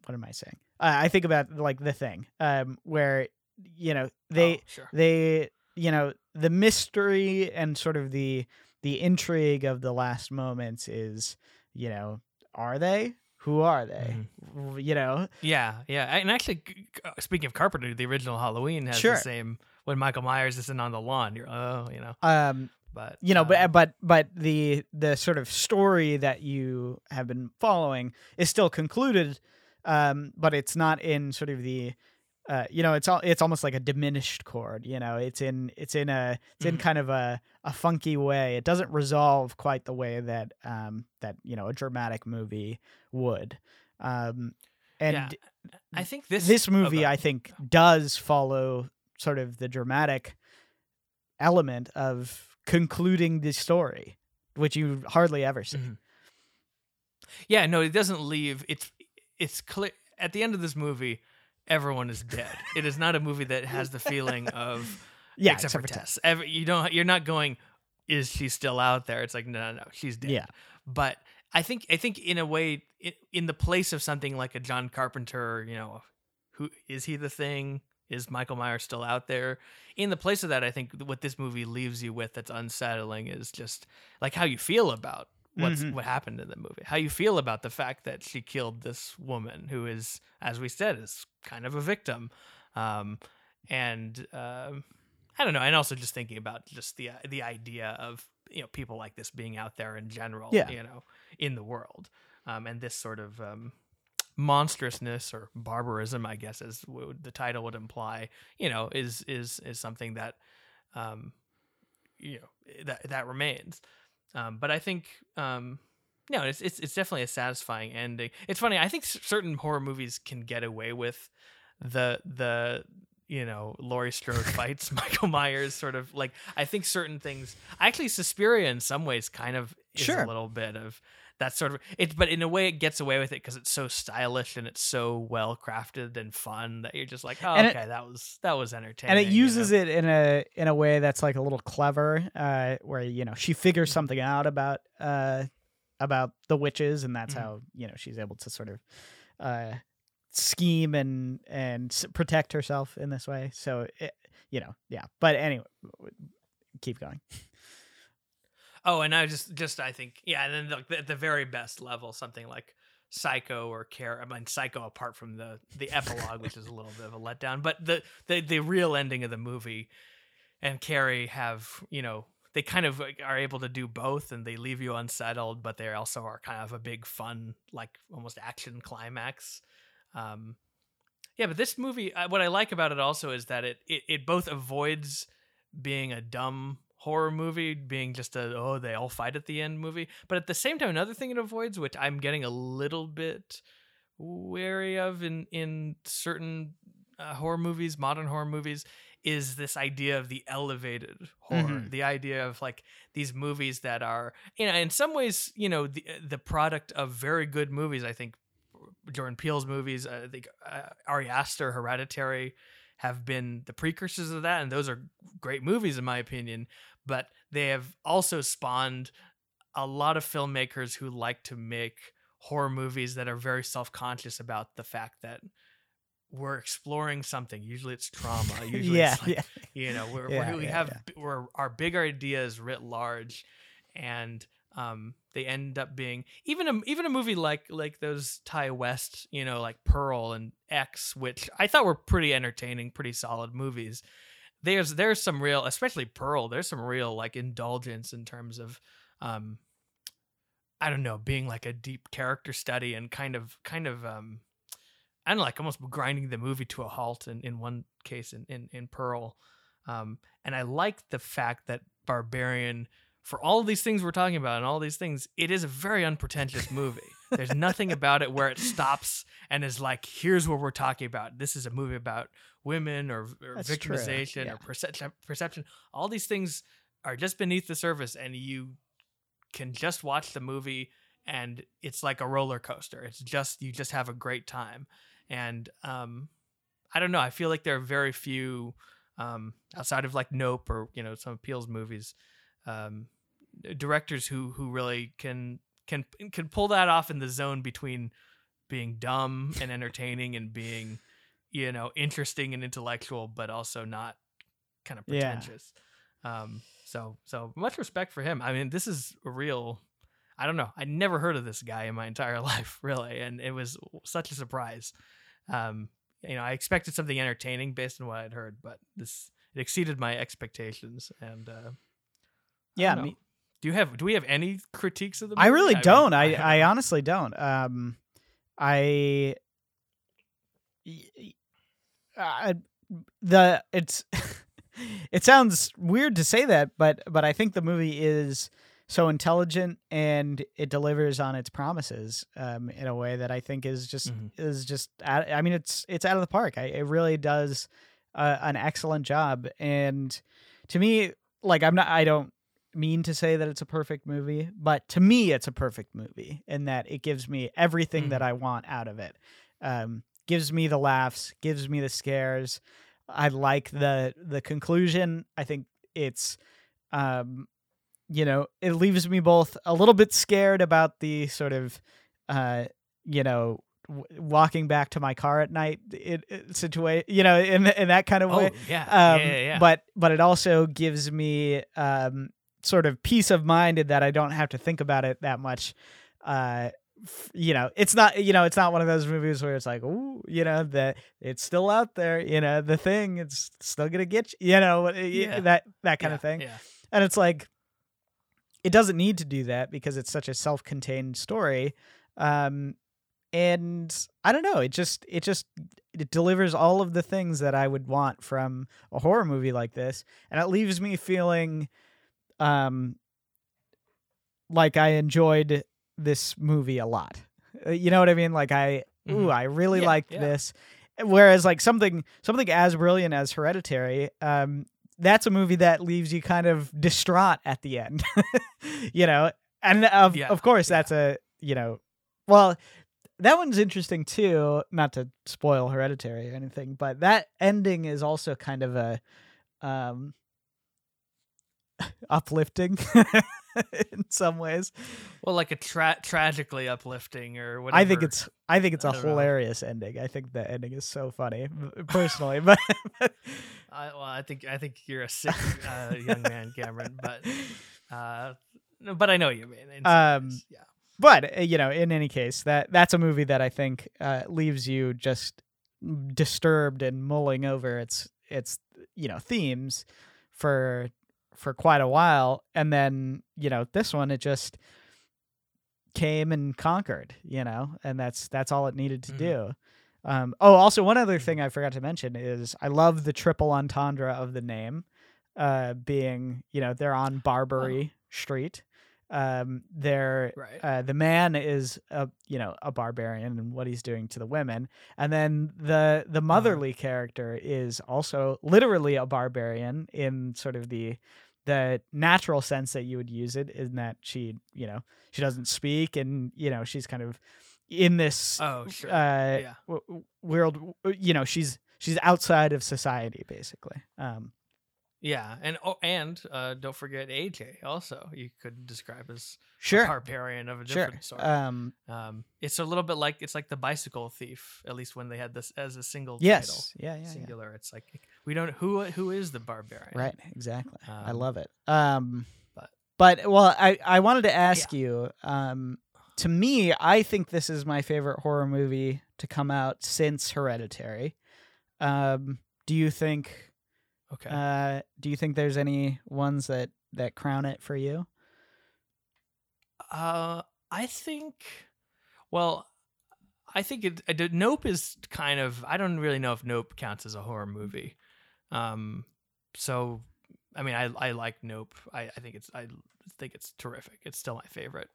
What am i saying? Uh, i think about like the thing um where you know they Oh, sure. they you know the mystery and sort of the the intrigue of the last moments is you know are they who are they W- you know Yeah, yeah. And actually, uh, speaking of Carpenter, the original Halloween has Sure. the same. When Michael Myers isn't on the lawn, you're oh, you know. um But you know um, but but but the the sort of story that you have been following is still concluded um but it's not in sort of the uh, you know, it's all it's almost like a diminished chord. You know, it's in it's in a it's in Mhm. kind of a, a funky way. It doesn't resolve quite the way that um that you know a dramatic movie would. Um, and yeah, I think this this, oh, movie, I think, does follow sort of the dramatic element of concluding the story, which you hardly ever see. Mhm. Yeah, no, it doesn't leave. It's it's clear at the end of this movie, everyone is dead. it is not a movie that has the feeling of Yeah, except, for Tess. Tess. Ever, you don't. You're not going. Is she still out there? It's like no, no, no, she's dead. Yeah. But I think I think in a way, it, in the place of something like a John Carpenter, you know, who is he the thing? Is Michael Myers still out there? In the place of that, I think what this movie leaves you with that's unsettling is just like how you feel about what's Mhm. what happened in the movie. How you feel about the fact that she killed this woman who is, as we said, is kind of a victim. Um, and um, I don't know, and also just thinking about just the the idea of you know people like this being out there in general, Yeah. you know, in the world, um, and this sort of um, monstrousness or barbarism, I guess, as the title would imply, you know, is is is something that, um, you know, that that remains. Um, but I think, um, no, it's, it's it's definitely a satisfying ending. It's funny. I think certain horror movies can get away with the the you know Laurie Strode fights Michael Myers sort of like I think certain things. Actually, Suspiria in some ways kind of is Sure. a little bit of that sort of it, but in a way it gets away with it because it's so stylish and it's so well crafted and fun that you're just like, oh, And it- okay, that was that was entertaining. and it you uses know? it in a in a way that's like a little clever uh where you know she figures something out about uh about the witches and that's Mhm. how you know she's able to sort of uh scheme and and protect herself in this way so it, you know yeah but anyway keep going Oh, and I just just I think yeah, and then the, at the very best level, something like Psycho or Carrie. I mean, Psycho apart from the the epilogue, which is a little bit of a letdown, but the the the real ending of the movie and Carrie have you know they kind of are able to do both, and they leave you unsettled, but they also are kind of a big fun like almost action climax. Um, yeah, but this movie, uh, what I like about it also is that it it, it both avoids being a dumb horror movie being just a oh they all fight at the end movie. But at the same time another thing it avoids which i'm getting a little bit wary of in in certain uh, horror movies modern horror movies is this idea of the elevated horror. Mhm. the idea of like these movies that are you know in some ways you know the the product of very good movies i think jordan peele's movies i think uh, ari aster hereditary have been the precursors of that and those are great movies in my opinion but they have also spawned a lot of filmmakers who like to make horror movies that are very self-conscious about the fact that we're exploring something. Usually it's trauma. Usually yeah, it's like, yeah. you know we're, Yeah, we're, we yeah, have we're our big ideas writ large and um they end up being even a even a movie like like those Ti West you know like Pearl and X which I thought were pretty entertaining pretty solid movies there's there's some real especially Pearl there's some real like indulgence in terms of um I don't know being like a deep character study and kind of kind of um know, like almost grinding the movie to a halt in, in one case in, in, in Pearl. Um, and I like the fact that Barbarian, for all of these things we're talking about and all these things, it is a very unpretentious movie. There's nothing about it where it stops and is like, here's what we're talking about. This is a movie about women or, or victimization yeah. or perception, perception. All these things are just beneath the surface, and you can just watch the movie and it's like a roller coaster. It's just you just have a great time. And um I don't know, I feel like there are very few um outside of like Nope or you know some of Peele's movies um directors who who really can can can pull that off in the zone between being dumb and entertaining and being you know interesting and intellectual but also not kind of Yeah. pretentious. Um so so much respect for him. I mean this is a real I don't know. I never heard of this guy in my entire life, really, and it was such a surprise. Um, you know, I expected something entertaining based on what I'd heard, but this it exceeded my expectations. And uh, Yeah, me, do you have do we have any critiques of the? Movie? I really mean, don't. I, haven't- I honestly don't. Um, I, I the it's it sounds weird to say that, but but I think the movie is so intelligent and it delivers on its promises um, in a way that I think is just Mhm. is just out, I mean it's it's out of the park. I, it really does uh, an excellent job, and to me, like I'm not I don't mean to say that it's a perfect movie, but to me, it's a perfect movie in that it gives me everything that I want out of it. Um, gives me the laughs, gives me the scares. I like the the conclusion. I think it's, um, you know, it leaves me both a little bit scared about the sort of, uh, you know. w- Walking back to my car at night, it, it situation, you know, in in that kind of Oh way yeah, um, yeah, yeah, yeah. but but it also gives me um, sort of peace of mind in that I don't have to think about it that much. Uh, you know, it's not you know it's not one of those movies where it's like ooh you know that it's still out there you know the thing it's still gonna get you you know Yeah. that that kind Yeah, of thing Yeah. and it's like it doesn't need to do that because it's such a self-contained story um and i don't know it just it just it delivers all of the things that i would want from a horror movie like this and it leaves me feeling um like i enjoyed this movie a lot. Uh, you know what i mean? Like i ooh Mhm. i really Yeah, liked yeah. this. Whereas like something something as brilliant as hereditary um that's a movie that leaves you kind of distraught at the end you know? And of Yeah, of course that's a you know well that one's interesting too not to spoil hereditary or anything but that ending is also kind of a um uplifting in some ways Well, like a tra- tragically uplifting or whatever. i think it's i think it's I a don't know. hilarious ending i think the ending is so funny personally but I, well, I think I think you're a sick uh, young man, Cameron. But uh, but I know you mean. Um, ways, yeah. but uh, you know, in any case, that that's a movie that I think uh, leaves you just disturbed and mulling over its its you know themes for for quite a while, and then you know this one it just came and conquered, you know, and that's that's all it needed to Mhm. do. Um, oh, also one other thing I forgot to mention is I love the triple entendre of the name, uh, being you know they're on Barbary Street. Um, they're Right. uh, the man is a you know a barbarian and what he's doing to the women, and then the the motherly character is also literally a barbarian in sort of the the natural sense that you would use it in that she you know she doesn't speak and you know she's kind of in this Oh, sure. uh yeah. w- world you know she's she's outside of society basically um Yeah, and oh, and uh, don't forget AJ. Also, you could describe as a sure barbarian of a sure different sort. um um, it's a little bit like it's like the bicycle thief. At least when they had this as a single yes yeah yeah, title, yeah. singular. It's like we don't who who is the barbarian? right exactly i Um, love it um but- but well i i wanted to ask you um to me i think this is my favorite horror movie to come out since hereditary um do you think Okay. uh do you think there's any ones that that crown it for you Uh, I think. Well, I think it. I did, Nope is kind of. I don't really know if Nope counts as a horror movie. Um, so I mean, I I like Nope. I I think it's I think it's terrific. It's still my favorite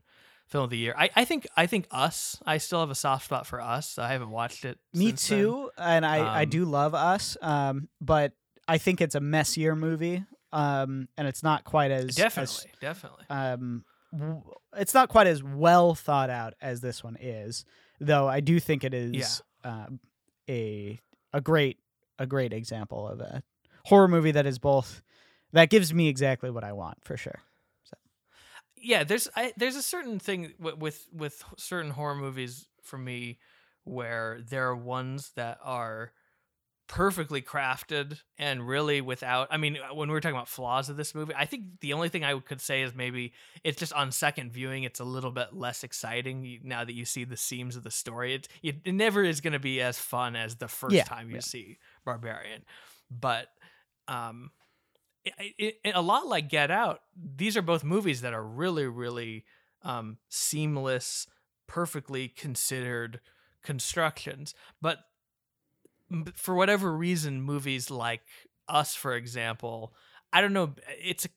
film of the year. I I think I think Us. I still have a soft spot for Us. I haven't watched it. me since then. too and i i Um, do love us um but i think it's a messier movie um and it's not quite as as Definitely, definitely. um w- it's not quite as well thought out as this one is though i do think it is um, a a great a great example of a horror movie that is both that gives me exactly what i want for sure. Yeah there's I, there's a certain thing with, with with certain horror movies for me where there are ones that are perfectly crafted and really without i mean when we were talking about flaws of this movie i think the only thing i could say is maybe it's just on second viewing it's a little bit less exciting now that you see the seams of the story it, it, it never is going to be as fun as the first Yeah, time you yeah. see barbarian but um it, it, a lot like Get Out, these are both movies that are really, really um, seamless, perfectly considered constructions. But for whatever reason, movies like Us, for example, I don't know, it's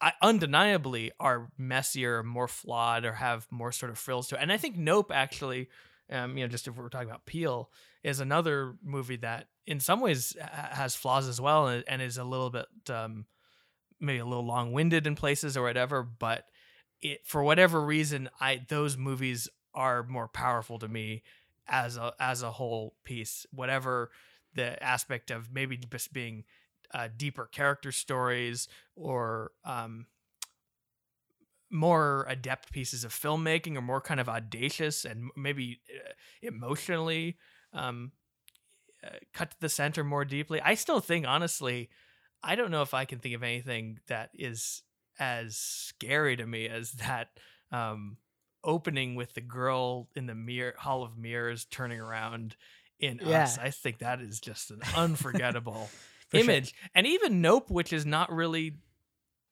I, undeniably are messier, more flawed, or have more sort of frills to it. And I think Nope actually, um, you know, just if we're talking about Peele, is another movie that in some ways has flaws as well and, is a little bit um, maybe a little long-winded in places or whatever but it for whatever reason i those movies are more powerful to me as a as a whole piece whatever the aspect of maybe just being uh, deeper character stories or um, more adept pieces of filmmaking or more kind of audacious and maybe uh, emotionally um, uh, cut to the center more deeply. I still think, honestly, I don't know if I can think of anything that is as scary to me as that um, opening with the girl in the mirror hall of mirrors turning around in Yeah. us. I think that is just an unforgettable For sure. image. And even Nope, which is not really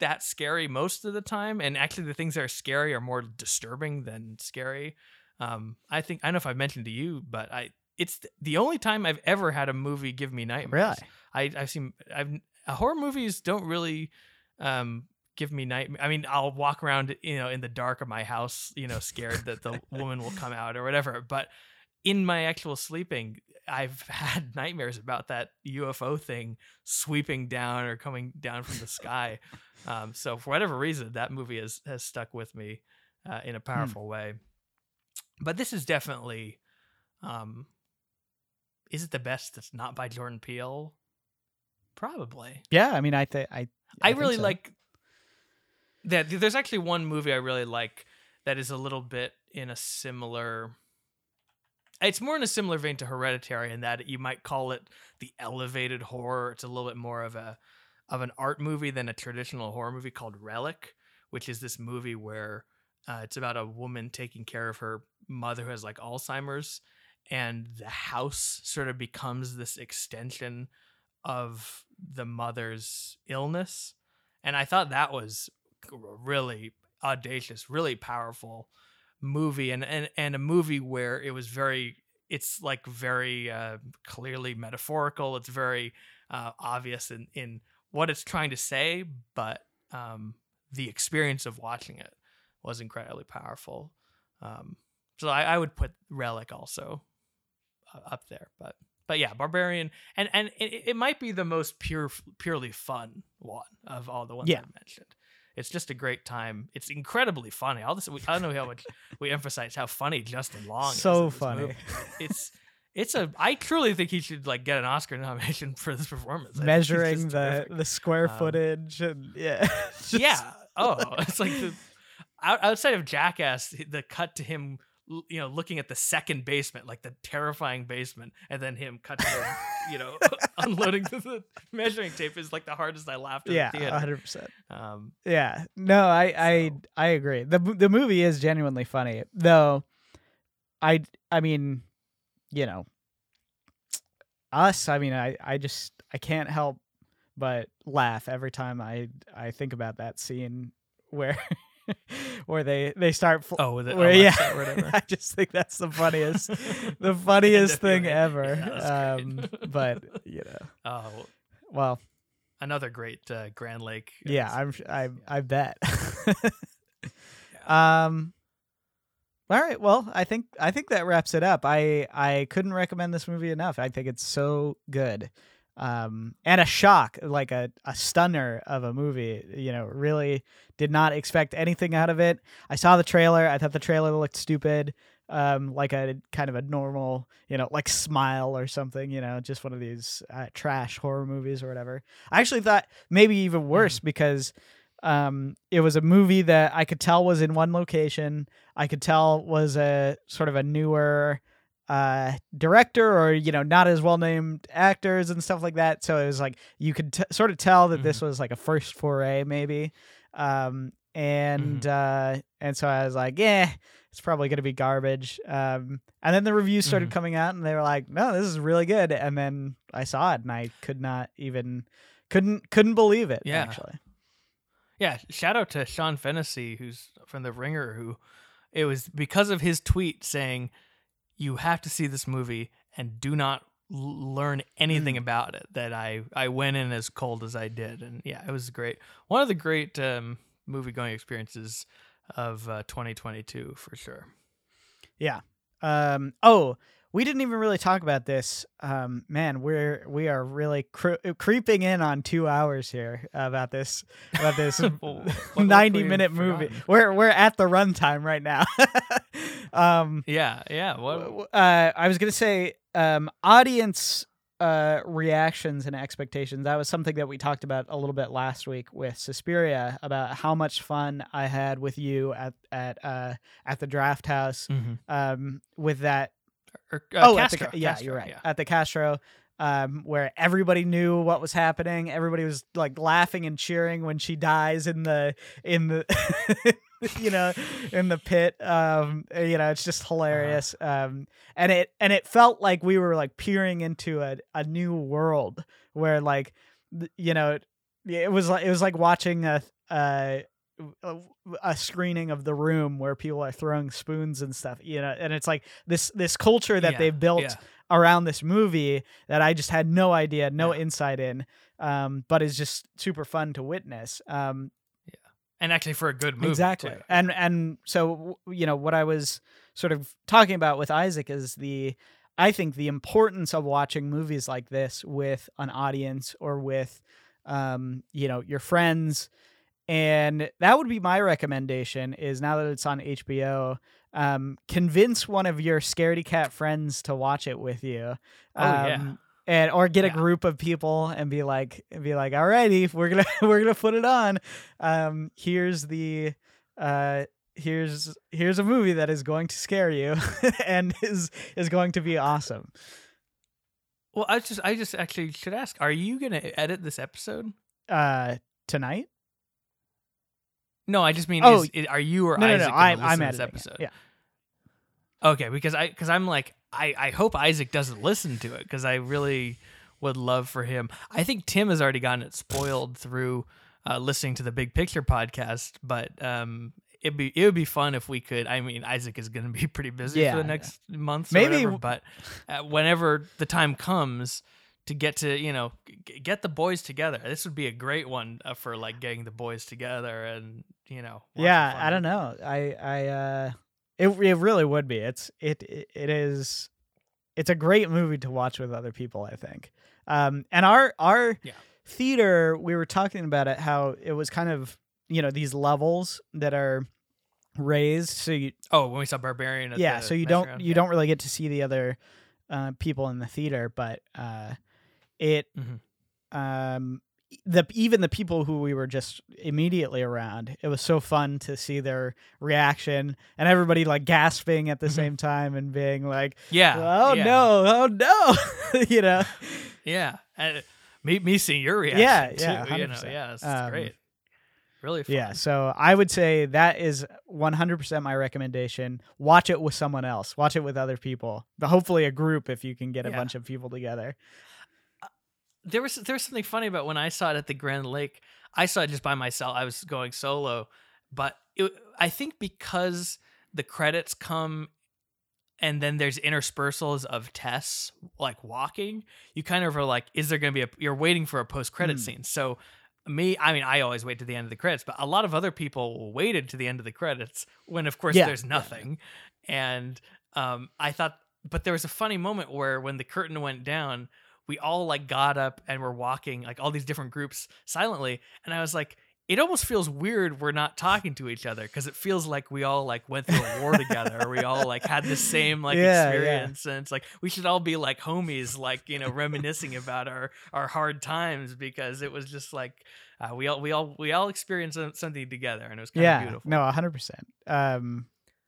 that scary most of the time, and actually the things that are scary are more disturbing than scary. Um, I think I don't know if I've mentioned to you, but I it's the only time I've ever had a movie give me nightmares. really I I've seen I've horror movies don't really um give me nightmare. I mean, I'll walk around you know in the dark of my house, you know, scared that the woman will come out or whatever. But in my actual sleeping, I've had nightmares about that UFO thing sweeping down or coming down from the sky. Um, so for whatever reason, that movie has has stuck with me uh, in a powerful way. But this is definitely, um, is it the best that's not by Jordan Peele? Probably. yeah i mean i think i I, think really so. like that. There's actually one movie I really like that is a little bit in a similar. It's more in a similar vein to Hereditary in that you might call it the elevated horror. It's a little bit more of a of an art movie than a traditional horror movie called Relic, which is this movie where uh, it's about a woman taking care of her mother who has like Alzheimer's, and the house sort of becomes this extension of the mother's illness. And I thought that was really audacious, really powerful movie, and and and a movie where it was very, it's like very uh, clearly metaphorical. It's very uh, obvious in in what it's trying to say, but um, the experience of watching it was incredibly powerful. Um, so I, I would put Relic also uh, up there, but but yeah, Barbarian, and and it, it might be the most pure, purely fun one of all the ones Yeah. I mentioned. It's just a great time. It's incredibly funny. All this, I don't know how much we emphasize how funny Justin Long is. So funny. movie. It's it's a. I truly think he should like get an Oscar nomination for this performance. I Measuring the terrific. the square Um, footage and yeah. yeah. Oh, it's like the outside of Jackass, the cut to him, you know, looking at the second basement, like the terrifying basement, and then him cutting you know, unloading the, measuring tape is like the hardest I laughed in Yeah, the hundred percent. Um, Yeah, no, I I I agree. the The movie is genuinely funny, though. I I mean, you know, us. I mean, I I just I can't help but laugh every time I I think about that scene where where they they start. Fl- oh, it, where, yeah, or whatever. I just think that's the funniest, the funniest thing ever. Yeah, um, but you know, oh, well, another great uh, Grand Lake. uh, yeah, I'm I yeah. I bet. um all right, well, I think I think that wraps it up. I I couldn't recommend this movie enough. I think it's so good. Um and a shock, like a a stunner of a movie, you know, really did not expect anything out of it. I saw the trailer. I thought the trailer looked stupid. Um like a kind of a normal, you know, like Smile or something, you know, just one of these uh, trash horror movies or whatever. I actually thought maybe even worse because um, it was a movie that I could tell was in one location. I could tell was a sort of a newer uh, director or you know not as well named actors and stuff like that. So it was like you could t- sort of tell that this was like a first foray maybe. Um, and uh, and so I was like, yeah, it's probably gonna be garbage. Um, and then the reviews started Mhm. coming out, and they were like, no, this is really good. And then I saw it, and I could not even couldn't couldn't believe it. Yeah. actually. Yeah, shout out to Sean Fennessy, who's from The Ringer, who it was because of his tweet saying, "You have to see this movie and do not l- learn anything Mm. about it." That I I went in as cold as I did, and yeah, it was great. One of the great um, movie going experiences of uh, 2022 for sure. Yeah um. Oh, we didn't even really talk about this. Um. Man, we're we are really cre- creeping in on two hours here about this about this Well, what- what ninety minute movie. forgotten? We're we're at the runtime right now. um. Yeah, yeah. What? Uh. I was gonna say. Um. Audience. Uh, reactions and expectations. That was something that we talked about a little bit last week with Suspiria about how much fun I had with you at at uh at the Drafthouse. Mhm. Um, with that Or, uh, oh, at the Castro, yeah, Castro, you're right. yeah. At the Castro, um, where everybody knew what was happening. Everybody was like laughing and cheering when she dies in the in the you know in the pit. Um, you know, it's just hilarious. Um, and it and it felt like we were like peering into a a new world where like you know it was like it was like watching a a a screening of the room where people are throwing spoons and stuff you know and it's like this this culture that Yeah, they've built yeah. around this movie that I just had no idea, no Yeah. insight in, um, but is just super fun to witness. Um, and actually for a good movie. exactly, too. and and so you know what I was sort of talking about with Isaac is the I think the importance of watching movies like this with an audience or with um, you know your friends. And that would be my recommendation is now that it's on HBO, um, convince one of your scaredy cat friends to watch it with you. Oh, yeah. Um, And or get a group of people and be like be like, alrighty, we're gonna we're gonna put it on. Um, here's the uh here's here's a movie that is going to scare you and is is going to be awesome. Well, I just I just actually should ask: Are you gonna edit this episode? Uh tonight? No, I just mean, Oh, is, i- are you or no, no, Isaac no. I'm, listen I'm to this editing it. episode? Yeah. Okay, because I because I'm like I I hope Isaac doesn't listen to it because I really would love for him. I think Tim has already gotten it spoiled through uh, listening to the Big Picture podcast, but um. It'd be it would be fun if we could. I mean, Isaac is going to be pretty busy Yeah, for the yeah. next months, Maybe Maybe. w- But uh, whenever the time comes to get to you know g- get the boys together, this would be a great one uh, for like getting the boys together and you know. yeah i don't know i i uh it, it really would be it's it it is it's a great movie to watch with other people i think um and our our Yeah. theater we were talking about it how it was kind of you know these levels that are raised so you Oh, when we saw Barbarian. At yeah the so you don't Round? you Yeah. don't really get to see the other uh people in the theater but uh it Mhm. um the even the people who we were just immediately around it was so fun to see their reaction and everybody like gasping at the Mhm. same time and being like Yeah. oh yeah, no oh no you know Yeah. And me me seeing your reaction. Yeah, too, yeah, You know, yeah, it's Um, great. Really fun. yeah so i would say that is 100% my recommendation watch it with someone else watch it with other people but hopefully a group if you can get a bunch of people together there was there was something funny about when I saw it at the Grand Lake. I saw it just by myself. I was going solo, but it, I think because the credits come and then there's interspersals of Tess like walking, you kind of are like, is there going to be a? You're waiting for a post credit Hmm. scene. So me, I mean, I always wait to the end of the credits, but a lot of other people waited to the end of the credits when, of course, Yeah, there's yeah, nothing. And um, I thought, but there was a funny moment where when the curtain went down, we all like got up and were walking like all these different groups silently, and I was like. It almost feels weird we're not talking to each other because it feels like we all like went through a war together or we all like had the same like Yeah, yeah. experience and it's like we should all be like homies like you know reminiscing about our our hard times because it was just like uh, we all we all we all experienced something together and it was kind yeah of beautiful no 100% um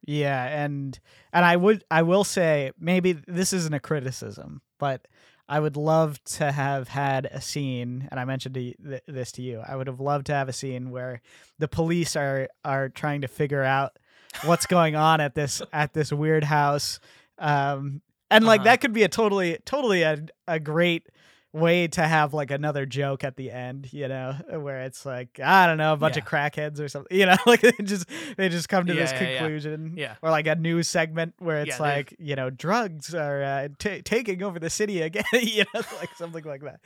yeah and and i would i will say maybe this isn't a criticism but i would love to have had a scene and i mentioned to, th- this to you i would have loved to have a scene where the police are are trying to figure out what's going on at this at this weird house um and like Uh-huh. that could be a totally totally a, a great way to have like another joke at the end, you know, where it's like I don't know, a bunch of crackheads or something, you know, like they just they just come to this Yeah, yeah, yeah. conclusion, Yeah. or like a news segment where it's Yeah, like you know drugs are uh, ta taking over the city again, you know, like something like that.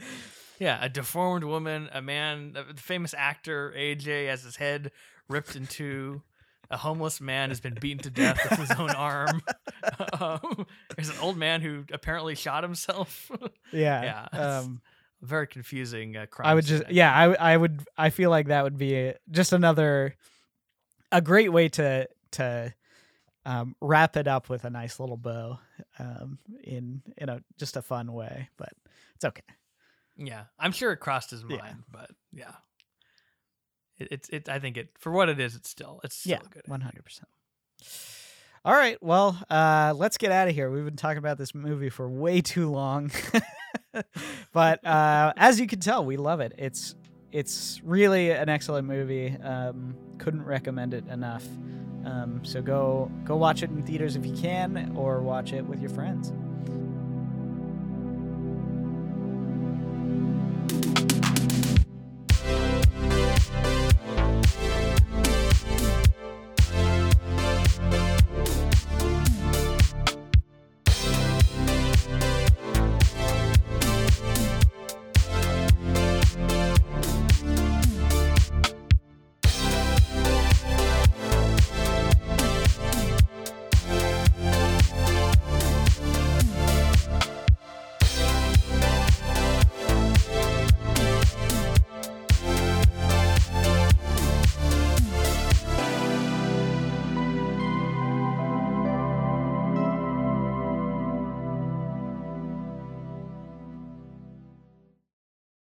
yeah a deformed woman a man the famous actor aj has his head ripped in two a homeless man has been beaten to death with his own arm um, there's an old man who apparently shot himself Yeah, Yeah, Um, very confusing uh, crime I would just yeah, I would I feel like that would be a, just another a great way to to um, wrap it up with a nice little bow um, in in a just a fun way, but it's okay. Yeah, I'm sure it crossed his Yeah. mind, but yeah, it's it. I think it for what it is, it's still it's still yeah, good. one hundred percent. All right, well, uh, let's get out of here. We've been talking about this movie for way too long, but uh, as you can tell, we love it. It's it's really an excellent movie. Um, couldn't recommend it enough. Um, so go go watch it in theaters if you can, or watch it with your friends.